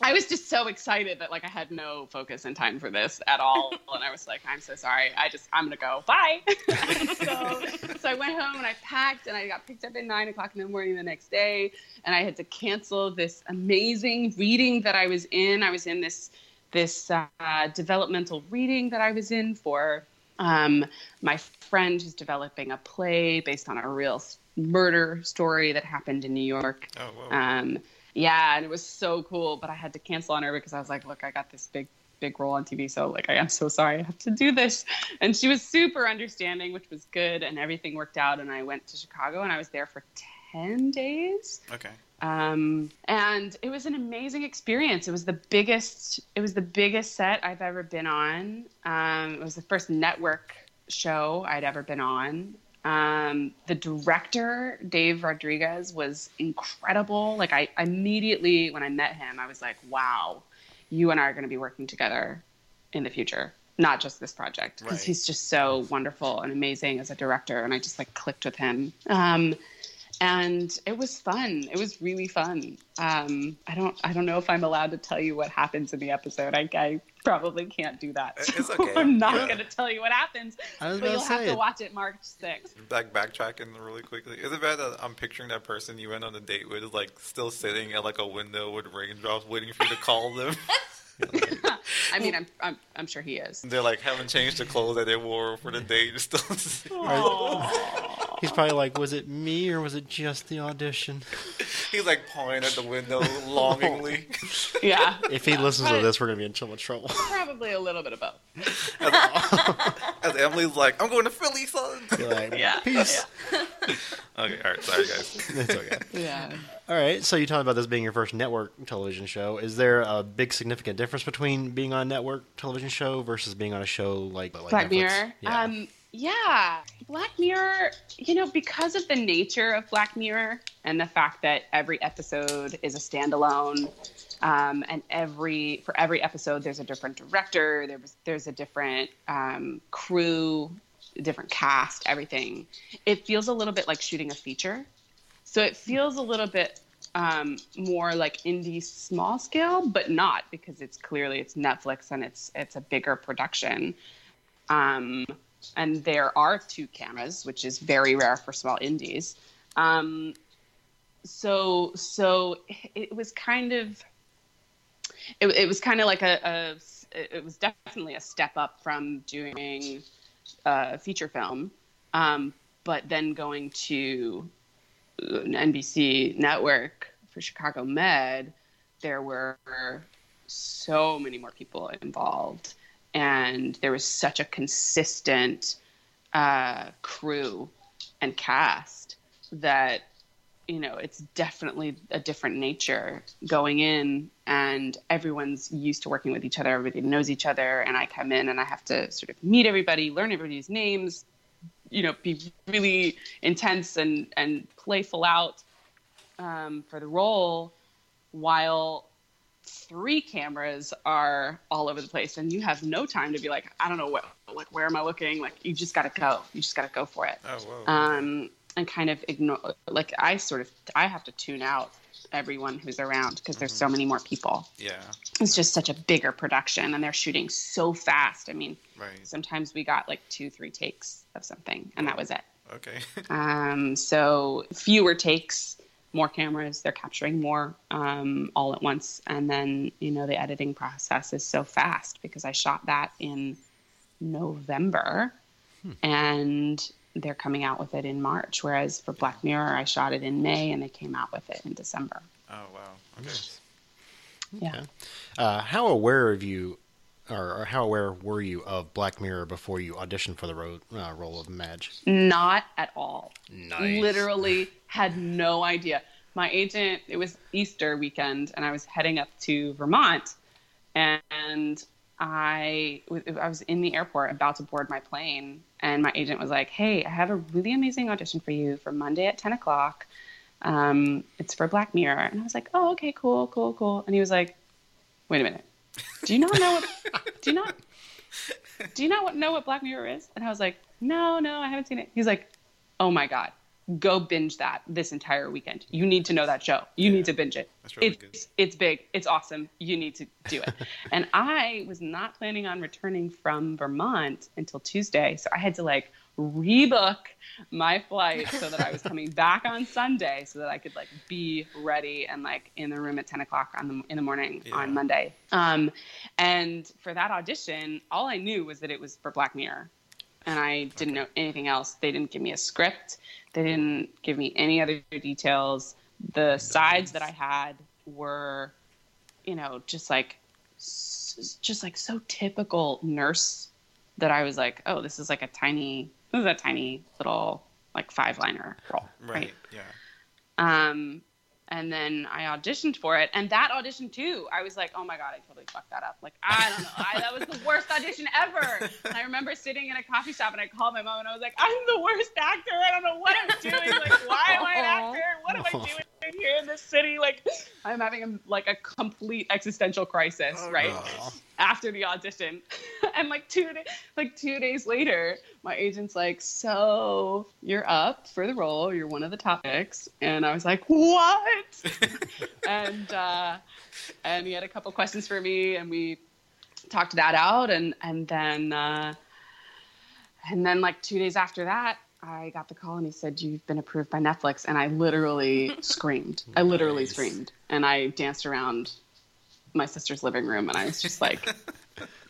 I was just so excited that like I had no focus and time for this at all, and I was like, I'm so sorry. I just I'm gonna go. Bye. so, so I went home and I packed, and I got picked up at nine o'clock in the morning the next day, and I had to cancel this amazing reading that I was in. I was in this this uh, developmental reading that I was in for um, my friend who's developing a play based on a real murder story that happened in New York. Oh, whoa. Um, yeah, and it was so cool, but I had to cancel on her because I was like, look, I got this big, big role on TV, so like, I am so sorry I have to do this. And she was super understanding, which was good, and everything worked out. And I went to Chicago, and I was there for ten days. okay. Um, and it was an amazing experience. It was the biggest. It was the biggest set I've ever been on. Um, it was the first network show I'd ever been on. Um, the director Dave Rodriguez was incredible. Like I immediately when I met him, I was like, "Wow, you and I are going to be working together in the future." Not just this project, because Right. he's just so wonderful and amazing as a director, and I just like clicked with him. Um, and it was fun. It was really fun. Um, I don't I don't know if I'm allowed to tell you what happens in the episode. I, I probably can't do that. It's okay. I'm not Yeah. going to tell you what happens. I was But you'll have say to watch it March 6th. Like backtracking really quickly. Is it bad that I'm picturing that person you went on a date with is like still sitting at like a window with raindrops waiting for you to call them? I mean, I'm, I'm I'm sure he is. They're like haven't changed the clothes that they wore for the date. Still He's probably like, was it me or was it just the audition? he's like pointing at the window longingly. Yeah, If he listens to this, we're gonna be in so much trouble. probably a little bit of both. As Emily's like, I'm going to Philly, son. Be like, Yeah. peace. Okay, all right, sorry guys. It's okay. Yeah. All right. So you talked about this being your first network television show. Is there a big significant difference between being on a network television show versus being on a show like, like Black Netflix? Mirror. Yeah. Um, yeah, Black Mirror. You know, because of the nature of Black Mirror and the fact that every episode is a standalone, um, and every for every episode there's a different director. There was there's a different um, crew different cast, everything. It feels a little bit like shooting a feature. So it feels a little bit um, more like indie small scale, but not because it's clearly it's Netflix and it's it's a bigger production. Um, and there are two cameras, which is very rare for small indies. Um, so so it was kind of it, it was kind of like a, a it was definitely a step up from doing a feature film, um, but then going to an NBC network for Chicago Med, there were so many more people involved, and there was such a consistent uh, crew and cast that you know it's definitely a different nature going in and everyone's used to working with each other. Everybody knows each other and i come in and i have to sort of meet everybody learn everybody's names you know be really intense and and playful out um, for the role while three cameras are all over the place and you have no time to be like i don't know what like where am i looking like you just got to go you just got to go for it Oh, whoa. um, and kind of ignore like i sort of i have to tune out everyone who's around because there's so many more people yeah. it's just such a bigger production and they're shooting so fast i mean Right. sometimes we got like two three takes of something and that was it Okay. um, so fewer takes more cameras they're capturing more um, all at once and then you know the editing process is so fast because i shot that in november and they're coming out with it in march whereas for black mirror i shot it in may and they came out with it in december oh wow. Okay. yeah Okay. Uh, how aware of you, or, or how aware were you of Black Mirror before you auditioned for the ro- uh, role of Madge? not at all Nice. literally had no idea. My agent, it was Easter weekend, and I was heading up to Vermont, and I I was in the airport about to board my plane, and my agent was like, "Hey, I have a really amazing audition for you for Monday at ten o'clock. Um, it's for Black Mirror," and I was like, "Oh, okay, cool, cool, cool." And he was like, "Wait a minute, do you not know what? do you not?" Do you not know what Black Mirror is? And I was like, no, no, I haven't seen it. He's like, oh my God, go binge that this entire weekend. You need to know that show. You need to binge it. That's really it's, it's big. It's awesome. You need to do it. and I was not planning on returning from Vermont until Tuesday. So I had to like rebook my flight so that I was coming back on Sunday so that I could like be ready and like in the room at 10 o'clock on the, in the morning Yeah. on Monday. Um, and for that audition, all I knew was that it was for Black Mirror and I didn't know anything else. They didn't give me a script. They didn't give me any other details. The sides that I had were, you know, just like, just like so typical nurse that I was like, oh, this is like a tiny, this is a tiny little like five liner role, Right. Yeah. um, and then I auditioned for it, and that audition too, I was like, "Oh my god, I totally fucked that up!" Like, I don't know, I, that was the worst audition ever. And I remember sitting in a coffee shop, and I called my mom, and I was like, "I'm the worst actor. I don't know what I'm doing. Like, why am I an actor? What am I doing here in this city? Like, I'm having a, like a complete existential crisis, Oh, right?" Aw. after the audition and like two da- like two days later my agent's like so you're up for the role you're one of the topics," and i was like what and uh and he had a couple questions for me and we talked that out and and then uh and then like two days after that I got the call and he said, You've been approved by Netflix. And I literally screamed. I literally Nice. screamed. And I danced around my sister's living room and I was just like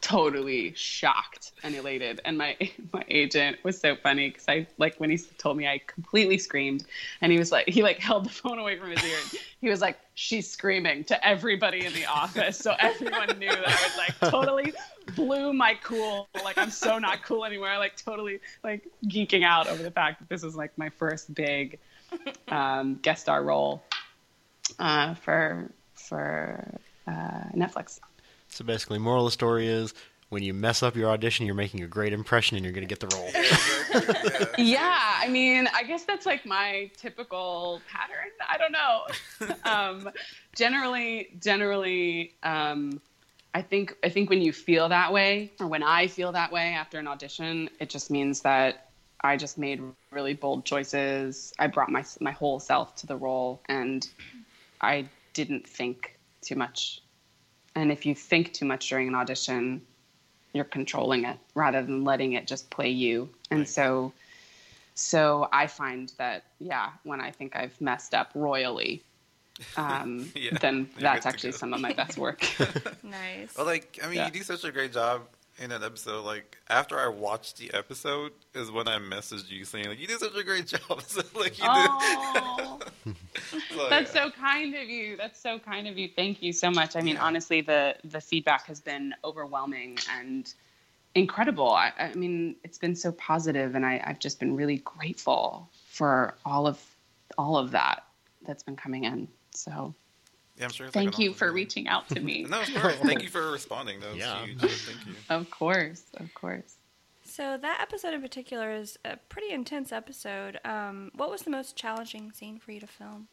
totally shocked and elated. And my my agent was so funny because I like when he told me I completely screamed and he was like he like held the phone away from his ear. He was like, She's screaming to everybody in the office. So everyone knew that I was like totally blew my cool. Like I'm so not cool anymore. Like totally like geeking out over the fact that this was like my first big um, guest star role uh, for for uh, Netflix. So basically, moral of the story is when you mess up your audition, you're making a great impression and you're going to get the role. Yeah, I mean, I guess that's like my typical pattern. I don't know. um, generally, generally, um, I think I think when you feel that way, or when I feel that way after an audition, it just means that I just made really bold choices. I brought my my whole self to the role, and I didn't think too much. And if you think too much during an audition, you're controlling it rather than letting it just play you. And Right. so, so I find that yeah, when I think I've messed up royally, um, Yeah, then that's actually some of my best work. Nice. Well, like I mean, Yeah. you do such a great job in that episode. Like after I watched the episode, is when I messaged you saying like you did such a great job. so like you Oh, did. So, that's yeah. so kind of you. That's so kind of you. Thank you so much. I mean, Yeah. honestly, the the feedback has been overwhelming and incredible. I, I mean, it's been so positive, and I, I've just been really grateful for all of all of that that's been coming in. So Yeah, I'm sure. It's thank an you for feeling. reaching out to me. No, of course. Thank you for responding. That was Yeah. huge. Thank you. Of course, of course. So that episode in particular is a pretty intense episode. Um, what was the most challenging scene for you to film?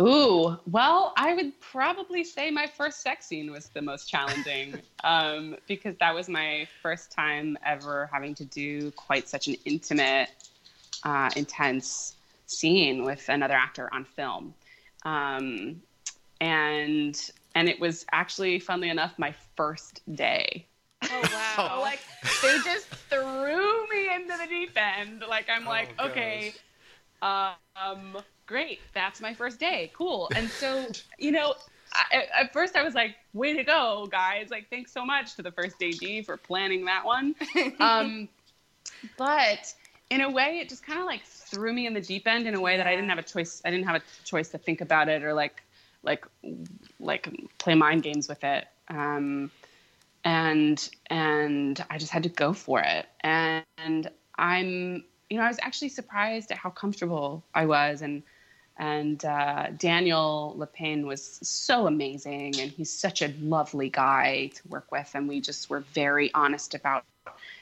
Ooh, well, I would probably say my first sex scene was the most challenging um, because that was my first time ever having to do quite such an intimate, uh, intense scene with another actor on film, um, and and it was actually, funnily enough, my first day. Oh So wow! like they just threw me into the deep end. Like I'm Oh, like, gosh. okay, um, great, that's my first day, cool. And so you know, I, at first I was like, way to go, guys! Like thanks so much to the first AD for planning that one. Um, but in a way, it just kind of like threw me in the deep end in a way that I didn't have a choice. I didn't have a choice to think about it or like like like play mind games with it. Um, and and I just had to go for it. And, and I'm you know I was actually surprised at how comfortable I was and and uh, Daniel Lapaine was so amazing and he's such a lovely guy to work with and we just were very honest about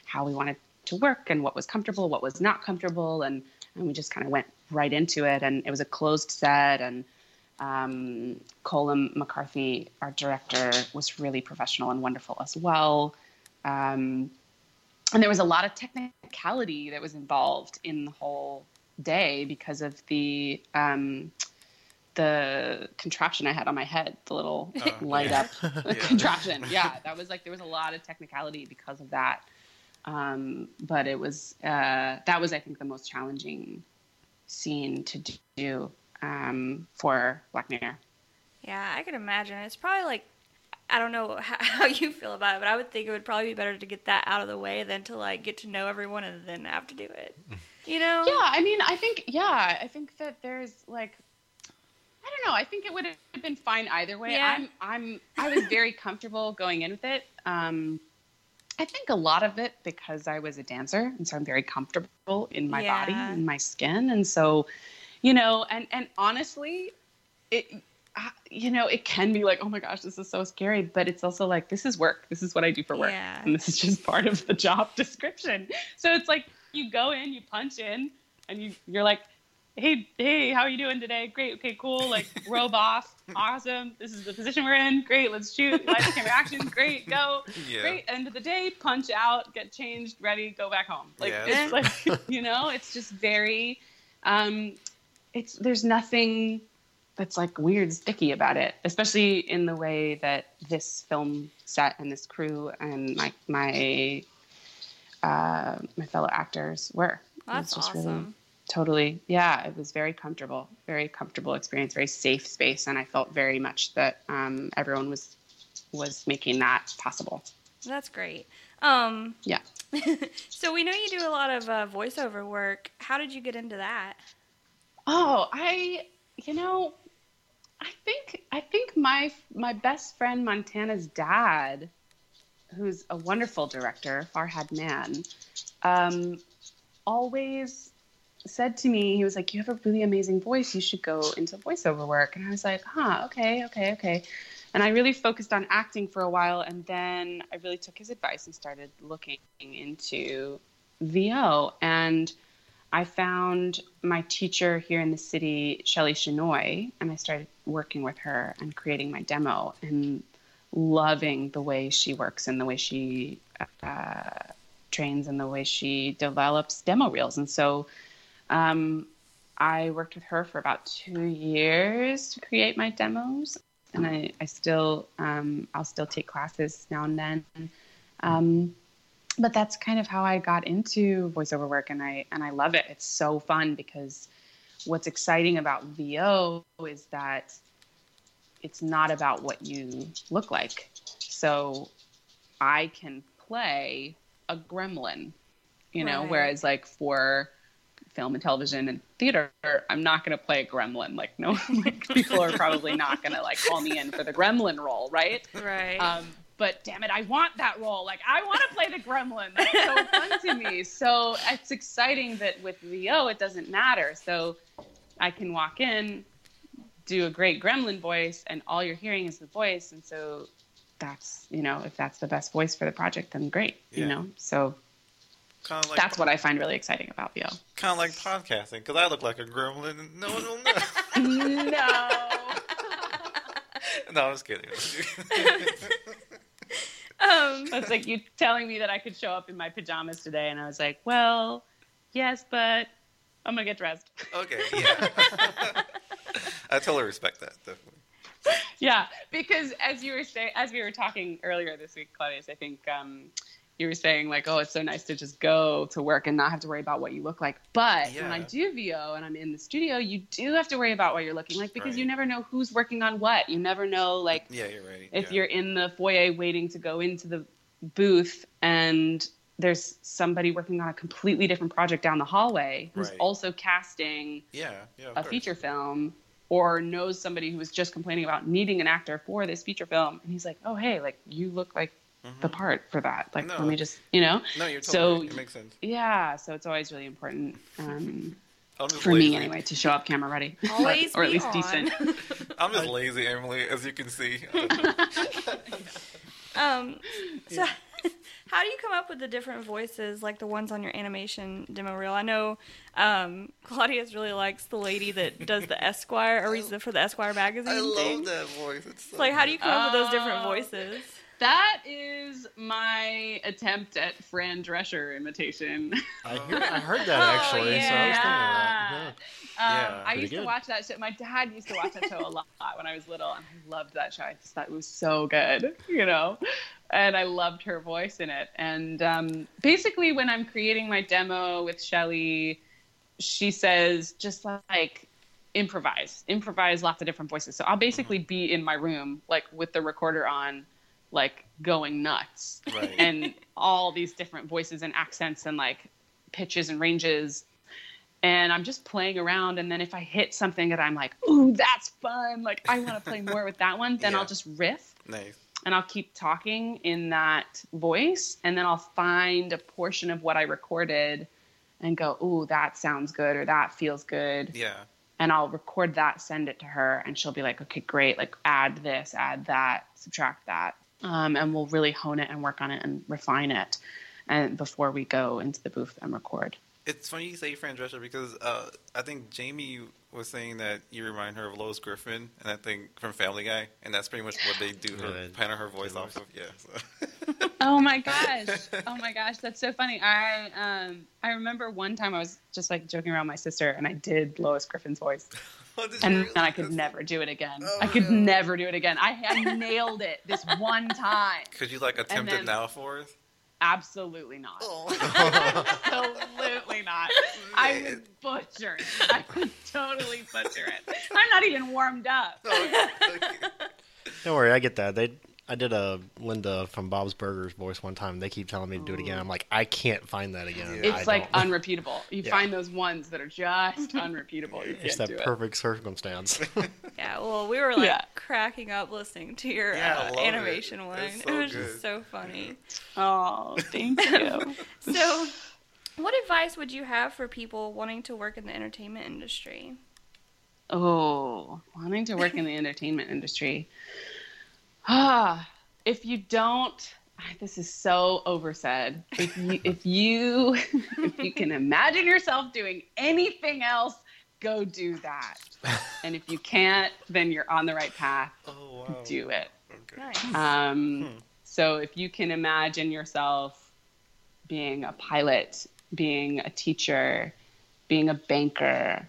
how we wanted to work and what was comfortable what was not comfortable and and we just kind of went right into it and it was a closed set and um, Colm McCarthy, our director, was really professional and wonderful as well. Um, and there was a lot of technicality that was involved in the whole day because of the um, the contraption I had on my head, the little Oh, light yeah. up Yeah. contraption. Yeah, that was like there was a lot of technicality because of that. Um, but it was uh, that was I think the most challenging scene to do um, for Black Mirror. Yeah, I can imagine. It's probably like I don't know how, how you feel about it, but I would think it would probably be better to get that out of the way than to like get to know everyone and then have to do it. You know? Yeah, I mean, I think yeah, I think that there's like I don't know. I think it would have been fine either way. Yeah. I'm I'm I was very comfortable going in with it. Um, I think a lot of it because I was a dancer, and so I'm very comfortable in my body and my skin, and so you know, and and honestly, it. uh, You know, it can be like, oh my gosh, this is so scary, but it's also like, this is work. This is what I do for work. Yeah. And this is just part of the job description. So it's like, you go in, you punch in, and you, you're like, hey, hey, how are you doing today? Great, okay, cool. Like, robe off, awesome. This is the position we're in. Great, let's shoot. Light camera action. Great, go. Yeah. Great. End of the day, punch out, get changed, ready, go back home. Like Yeah, it's like you know, it's just very. Um, it's there's nothing that's like weird, sticky about it, especially in the way that this film set and this crew and my my uh, my fellow actors were. That's just really- awesome. Totally yeah it was very comfortable very comfortable experience very safe space and i felt very much that um, everyone was was making that possible That's great. Um, yeah so we know you do a lot of uh, voiceover work. How did you get into that? oh i you know i think i think my my best friend montana's dad who's a wonderful director farhad mann um, always said to me, he was like, You have a really amazing voice. You should go into voiceover work. And I was like, Huh, okay, okay, okay. And I really focused on acting for a while. And then I really took his advice and started looking into VO. And I found my teacher here in the city, Shelly Shinoy, and I started working with her and creating my demo. And loving the way she works and the way she uh, trains and the way she develops demo reels. And so um, I worked with her for about two years to create my demos. And I, I still, um, I'll still take classes now and then. Um, but that's kind of how I got into voiceover work, and I and I love it. It's so fun because what's exciting about VO is that it's not about what you look like. So I can play a gremlin, you know, Right. whereas like for film and television and theater, I'm not going to play a gremlin. Like no, like people are probably not going to like call me in for the gremlin role, right? Right. Um, but damn it, I want that role. Like I want to play the gremlin. That's so fun to me. So it's exciting that with VO it doesn't matter. So I can walk in, do a great gremlin voice, and all you're hearing is the voice. And so that's you know if that's the best voice for the project, then great. You know. So Kind of like that's what I find really exciting about VO. kind of like podcasting because I look like a gremlin and no one will know. no. no, I was kidding. um, It's like you telling me that I could show up in my pajamas today, and I was like, well, yes, but I'm gonna get dressed. okay, yeah. I totally respect that. Definitely. yeah, because as you were saying, as we were talking earlier this week, Claudius, I think um, you were saying like, oh, it's so nice to just go to work and not have to worry about what you look like. But when I do VO and I'm in the studio, you do have to worry about what you're looking like because you never know who's working on what. You never know like Yeah, you're right. if yeah. you're in the foyer waiting to go into the booth and there's somebody working on a completely different project down the hallway who's Right. also casting yeah, yeah, a course. feature film or knows somebody who was just complaining about needing an actor for this feature film and he's like oh hey like you look like the part for that like No. let me just you know No, you're totally so right. It makes sense. yeah so it's always really important um, for lazy. me anyway to show up camera ready always or at least on. decent I'm just lazy, Emily, as you can see. Um, so how do you come up with the different voices, like the ones on your animation demo reel? I know um, Claudius really likes the lady that does the Esquire or reads the, for the Esquire magazine. I thing. love that voice. It's so It's like, how do you come up with those different voices? That is my attempt at fran drescher imitation I, hear, I heard that Oh, actually, so I was thinking of that. Yeah. Yeah. Um, Yeah. I Pretty used to watch that show. My dad used to watch that show a lot when I was little, and I loved that show. I just thought it was so good, you know. And I loved her voice in it. And um, basically, when I'm creating my demo with Shelly, she says just like improvise, improvise lots of different voices. So I'll basically be in my room, like with the recorder on, like going nuts Right. and all these different voices and accents and like pitches and ranges and I'm just playing around. And then if I hit something that I'm like, ooh, that's fun, like I want to play more with that one, then Yeah. I'll just riff nice. and I'll keep talking in that voice. And then I'll find a portion of what I recorded and go, ooh, that sounds good or that feels good. Yeah. And I'll record that, send it to her, and she'll be like, okay, great, like add this, add that, subtract that. Um, and we'll really hone it and work on it and refine it and before we go into the booth and record. It's funny you say Fran Drescher because uh, I think Jamie was saying that you remind her of Lois Griffin, and I think from Family Guy, and that's pretty much what they do. Her, Yeah, pattern her voice off of. Yeah. So. Oh my gosh. Oh my gosh, that's so funny. I um I remember one time I was just like joking around with my sister and I did Lois Griffin's voice. Oh, did you And then I could never do it again. Oh, I could no. never do it again. I, I nailed it this one time. Could you like attempt it now for us? Absolutely not. Oh. Absolutely not. I would butcher it. I would totally butcher it. I'm not even warmed up. Don't worry, I get that. They, I did a Linda from Bob's Burgers voice one time. They keep telling me to do it again. I'm like, I can't find that again. Yeah. I It's like don't. unrepeatable. You Yeah. find those ones that are just unrepeatable. You it's that do perfect circumstance. Yeah, well, we were like Yeah. cracking up listening to your Yeah, uh, love it. animation one. It's It so was good. just so funny. it. Oh, thank you. So, what advice would you have for people wanting to work in the entertainment industry? Oh, wanting to work in the entertainment industry. Ah, if you don't, this is so oversaid. If you, if you, if you can imagine yourself doing anything else, go do that. And if you can't, then you're on the right path. oh wow. Do it. Okay. Nice. Um, So if you can imagine yourself being a pilot, being a teacher, being a banker,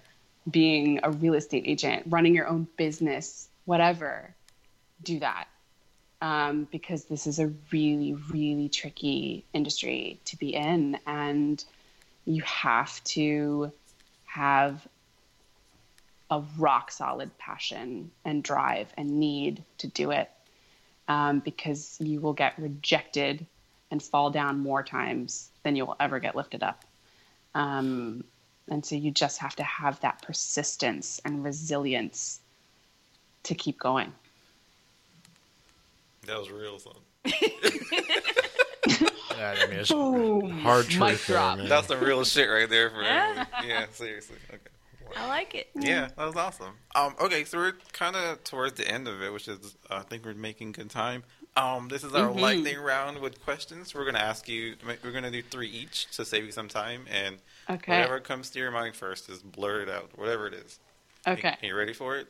being a real estate agent, running your own business, whatever, do that. Um, because this is a really, really tricky industry to be in. And you have to have a rock solid passion and drive and need to do it um, because you will get rejected and fall down more times than you will ever get lifted up. Um, and so you just have to have that persistence and resilience to keep going. That was real, son. Yeah, I mean, it's Boom. hard truth Mic drop. man. That's the real shit right there for Yeah. Emily. Yeah, seriously. Okay. I like it. Yeah, that was awesome. Um, okay, so we're kind of towards the end of it, which is I think we're making good time. Um, this is our Mhm. lightning round with questions. We're gonna ask you. We're gonna do three each to save you some time, and Okay. whatever comes to your mind first, just blur it out. Whatever it is. Okay. Are you ready for it?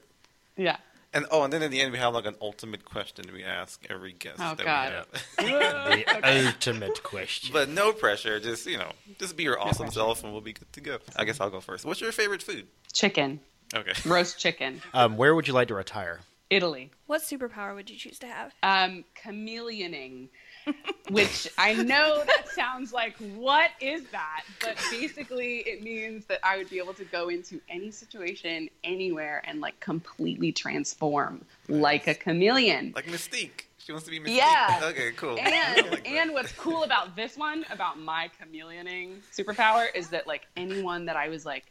Yeah. And oh, and then in the end, we have like an ultimate question we ask every guest. Oh, that God. We have. The ultimate question. but no pressure. Just you know, just be your awesome self, and we'll be good to go. I guess I'll go first. What's your favorite food? Chicken. Okay. Roast chicken. Um, where would you like to retire? Italy. What superpower would you choose to have? Um, chameleoning, which I know that sounds like what is that? But basically, it means that I would be able to go into any situation, anywhere, and like completely transform like a chameleon. Like Mystique. She wants to be Mystique. Yeah. Okay, cool. And like and what's cool about this one, about my chameleoning superpower, is that like anyone that I was like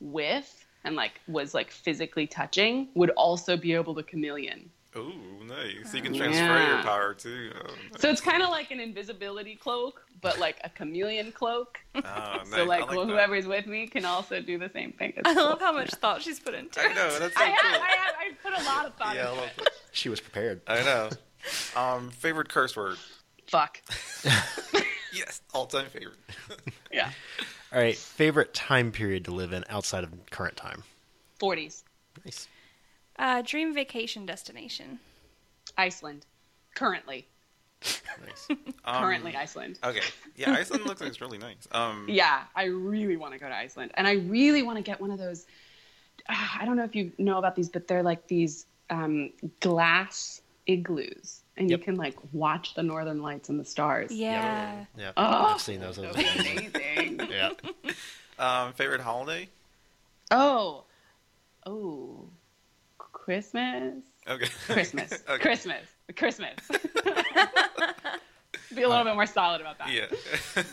with and like was like physically touching would also be able to chameleon. Ooh, nice. So You can transfer Yeah. your power too. Oh, nice. So it's kind of like an invisibility cloak, but like a chameleon cloak. Oh, nice. So like, I well, that. whoever's with me can also do the same thing. It's I cool. love how much thought she's put into I it. know that's so I have. I have, I put a lot of thought yeah, into it. She was prepared. I know. Um, favorite curse word? Fuck. Yes, all time favorite. Yeah. All right, favorite time period to live in outside of current time. 40s. Nice. Uh, dream vacation destination. Iceland. Currently. Nice. Um, Currently Iceland. Okay. Yeah, Iceland looks like it's really nice. Um, Yeah, I really want to go to Iceland, and I really want to get one of those. Uh, I don't know if you know about these, but they're like these um, glass igloos, and Yep. you can like watch the northern lights and the stars. Yeah. Yeah, Oh, I've seen those. those That are would be amazing. amazing. yeah. Um, favorite holiday? oh, oh, Christmas, Okay. Christmas, okay. Christmas, Christmas. Be a little bit more solid about that. Yeah.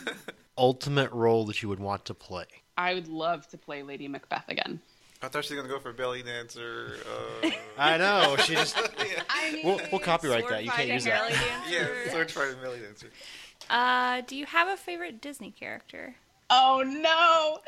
Ultimate role that you would want to play. I would love to play Lady Macbeth again. I thought she was gonna go for belly dancer. Uh, I know. She just. yeah. I mean, We'll, we'll copyright that. You can't use that. Yeah, sword fighting belly dancer. Uh, do you have a favorite Disney character? Oh no!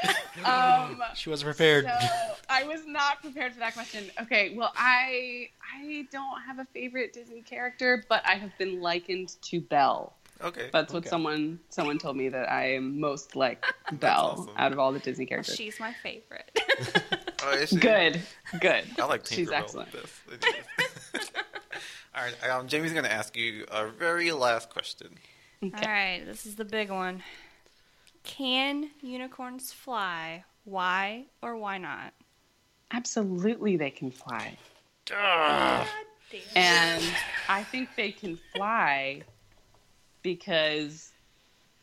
um, She wasn't prepared. So I was not prepared for that question. Okay, well, I I don't have a favorite Disney character, but I have been likened to Belle. Okay. That's what someone someone told me that I am most like Belle awesome. out of all the Disney characters. She's my favorite. Oh, is she? Good, good. I like She's Tinkerbell excellent. best. All right, um, Jamie's gonna ask you a very last question. Okay. All right, this is the big one. Can unicorns fly? Why or why not? Absolutely, they can fly, Ah. and I think they can fly because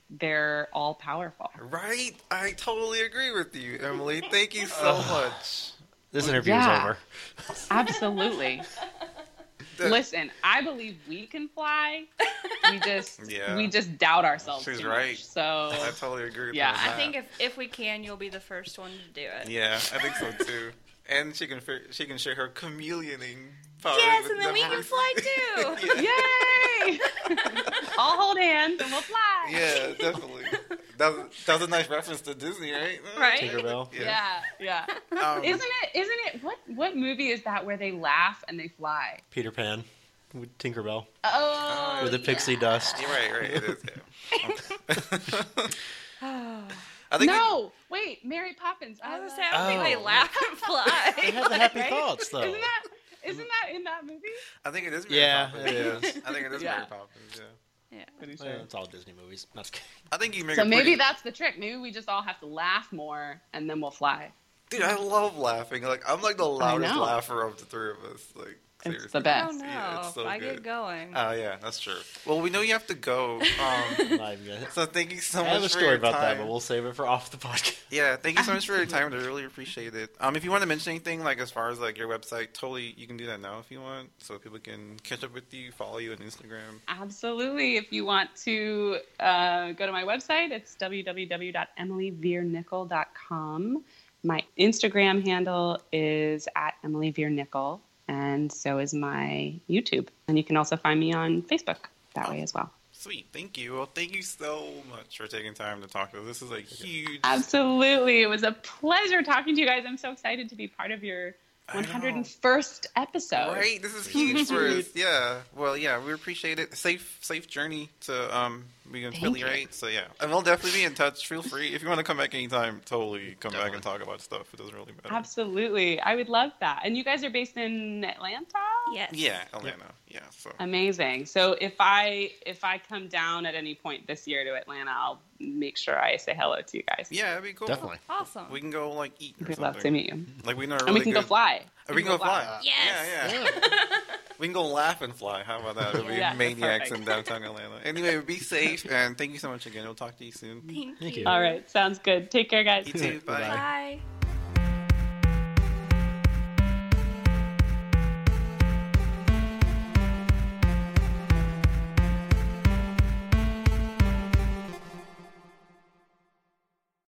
they're all powerful. Right? I totally agree with you, Emily. Thank you so much. This interview Yeah. is over. Absolutely. The- Listen, I believe we can fly. We just Yeah. we just doubt ourselves. She's too right. Much. So I totally agree with Yeah, you. I think if, if we can, you'll be the first one to do it. Yeah, I think so too. And she can she can share her chameleoning powers. Yes, and then we can fly too. yay! I'll hold hands and we'll fly. yeah, definitely. That was, that was a nice reference to Disney, right? Right? Tinkerbell. Yeah, yeah. Um, Isn't it? Isn't it? What what movie is that where they laugh and they fly? Peter Pan. With Tinkerbell. Oh, With the pixie dust. You're right, right. It is. Yeah. I think no, wait, Mary Poppins. I I was love- gonna say, I don't think they Oh. laugh and fly. They had the happy Right? thoughts, though. Isn't that Isn't that in that movie? I think it is. Mary Yeah, Poppins. it is. I think it is Yeah. Mary Poppins. Yeah. Yeah. Pretty Yeah, it's all Disney movies. That's I think you make So a maybe pretty... that's the trick. Maybe we just all have to laugh more, and then we'll fly. Dude, I love laughing. Like I'm like the loudest laugher of the three of us. Like seriously. It's the best. Oh no! Yeah, so I good. get going. Oh yeah, that's true. Well, we know you have to go. Um, not even good. so thank you so much. I have a for story your about that, but we'll save it for off the podcast. Yeah, thank you so much for your time. I really appreciate it. Um, if you want to mention anything, like as far as like your website, totally, you can do that now if you want, so people can catch up with you, follow you on Instagram. Absolutely. If you want to uh, go to my website, it's www.emilyverenicoll.com. My Instagram handle is at Emily Vere Nicoll, and so is my YouTube. And you can also find me on Facebook that way as well. Sweet, thank you. Well, thank you so much for taking time to talk to us. This is a huge. Absolutely. It was a pleasure talking to you guys. I'm so excited to be part of your 101st episode. Right, this is huge for us. Yeah. Well, yeah, we appreciate it. Safe, safe journey to um be in Thank Philly, you. right? So yeah, and we'll definitely be in touch. Feel free if you want to come back anytime. Totally come back and talk about stuff. It doesn't really matter. Absolutely. I would love that. And you guys are based in Atlanta? Yes. Yeah, Atlanta. Yeah. So Amazing. So if I if I come down at any point this year to Atlanta, I'll make sure I say hello to you guys. yeah, it'd be cool. Oh, definitely. Awesome. We can go like eat or We'd something. love to meet you. Like we know a And we can go fly. Oh, we can go fly. Yes. Yeah, yeah. we can go laugh and fly. How about that? It'll be Yeah, maniacs in downtown Atlanta. Anyway, be safe and thank you so much again. We'll talk to you soon. Thank, Thank you. you. All right. Sounds good. Take care, guys. You too. Bye. Bye. Bye.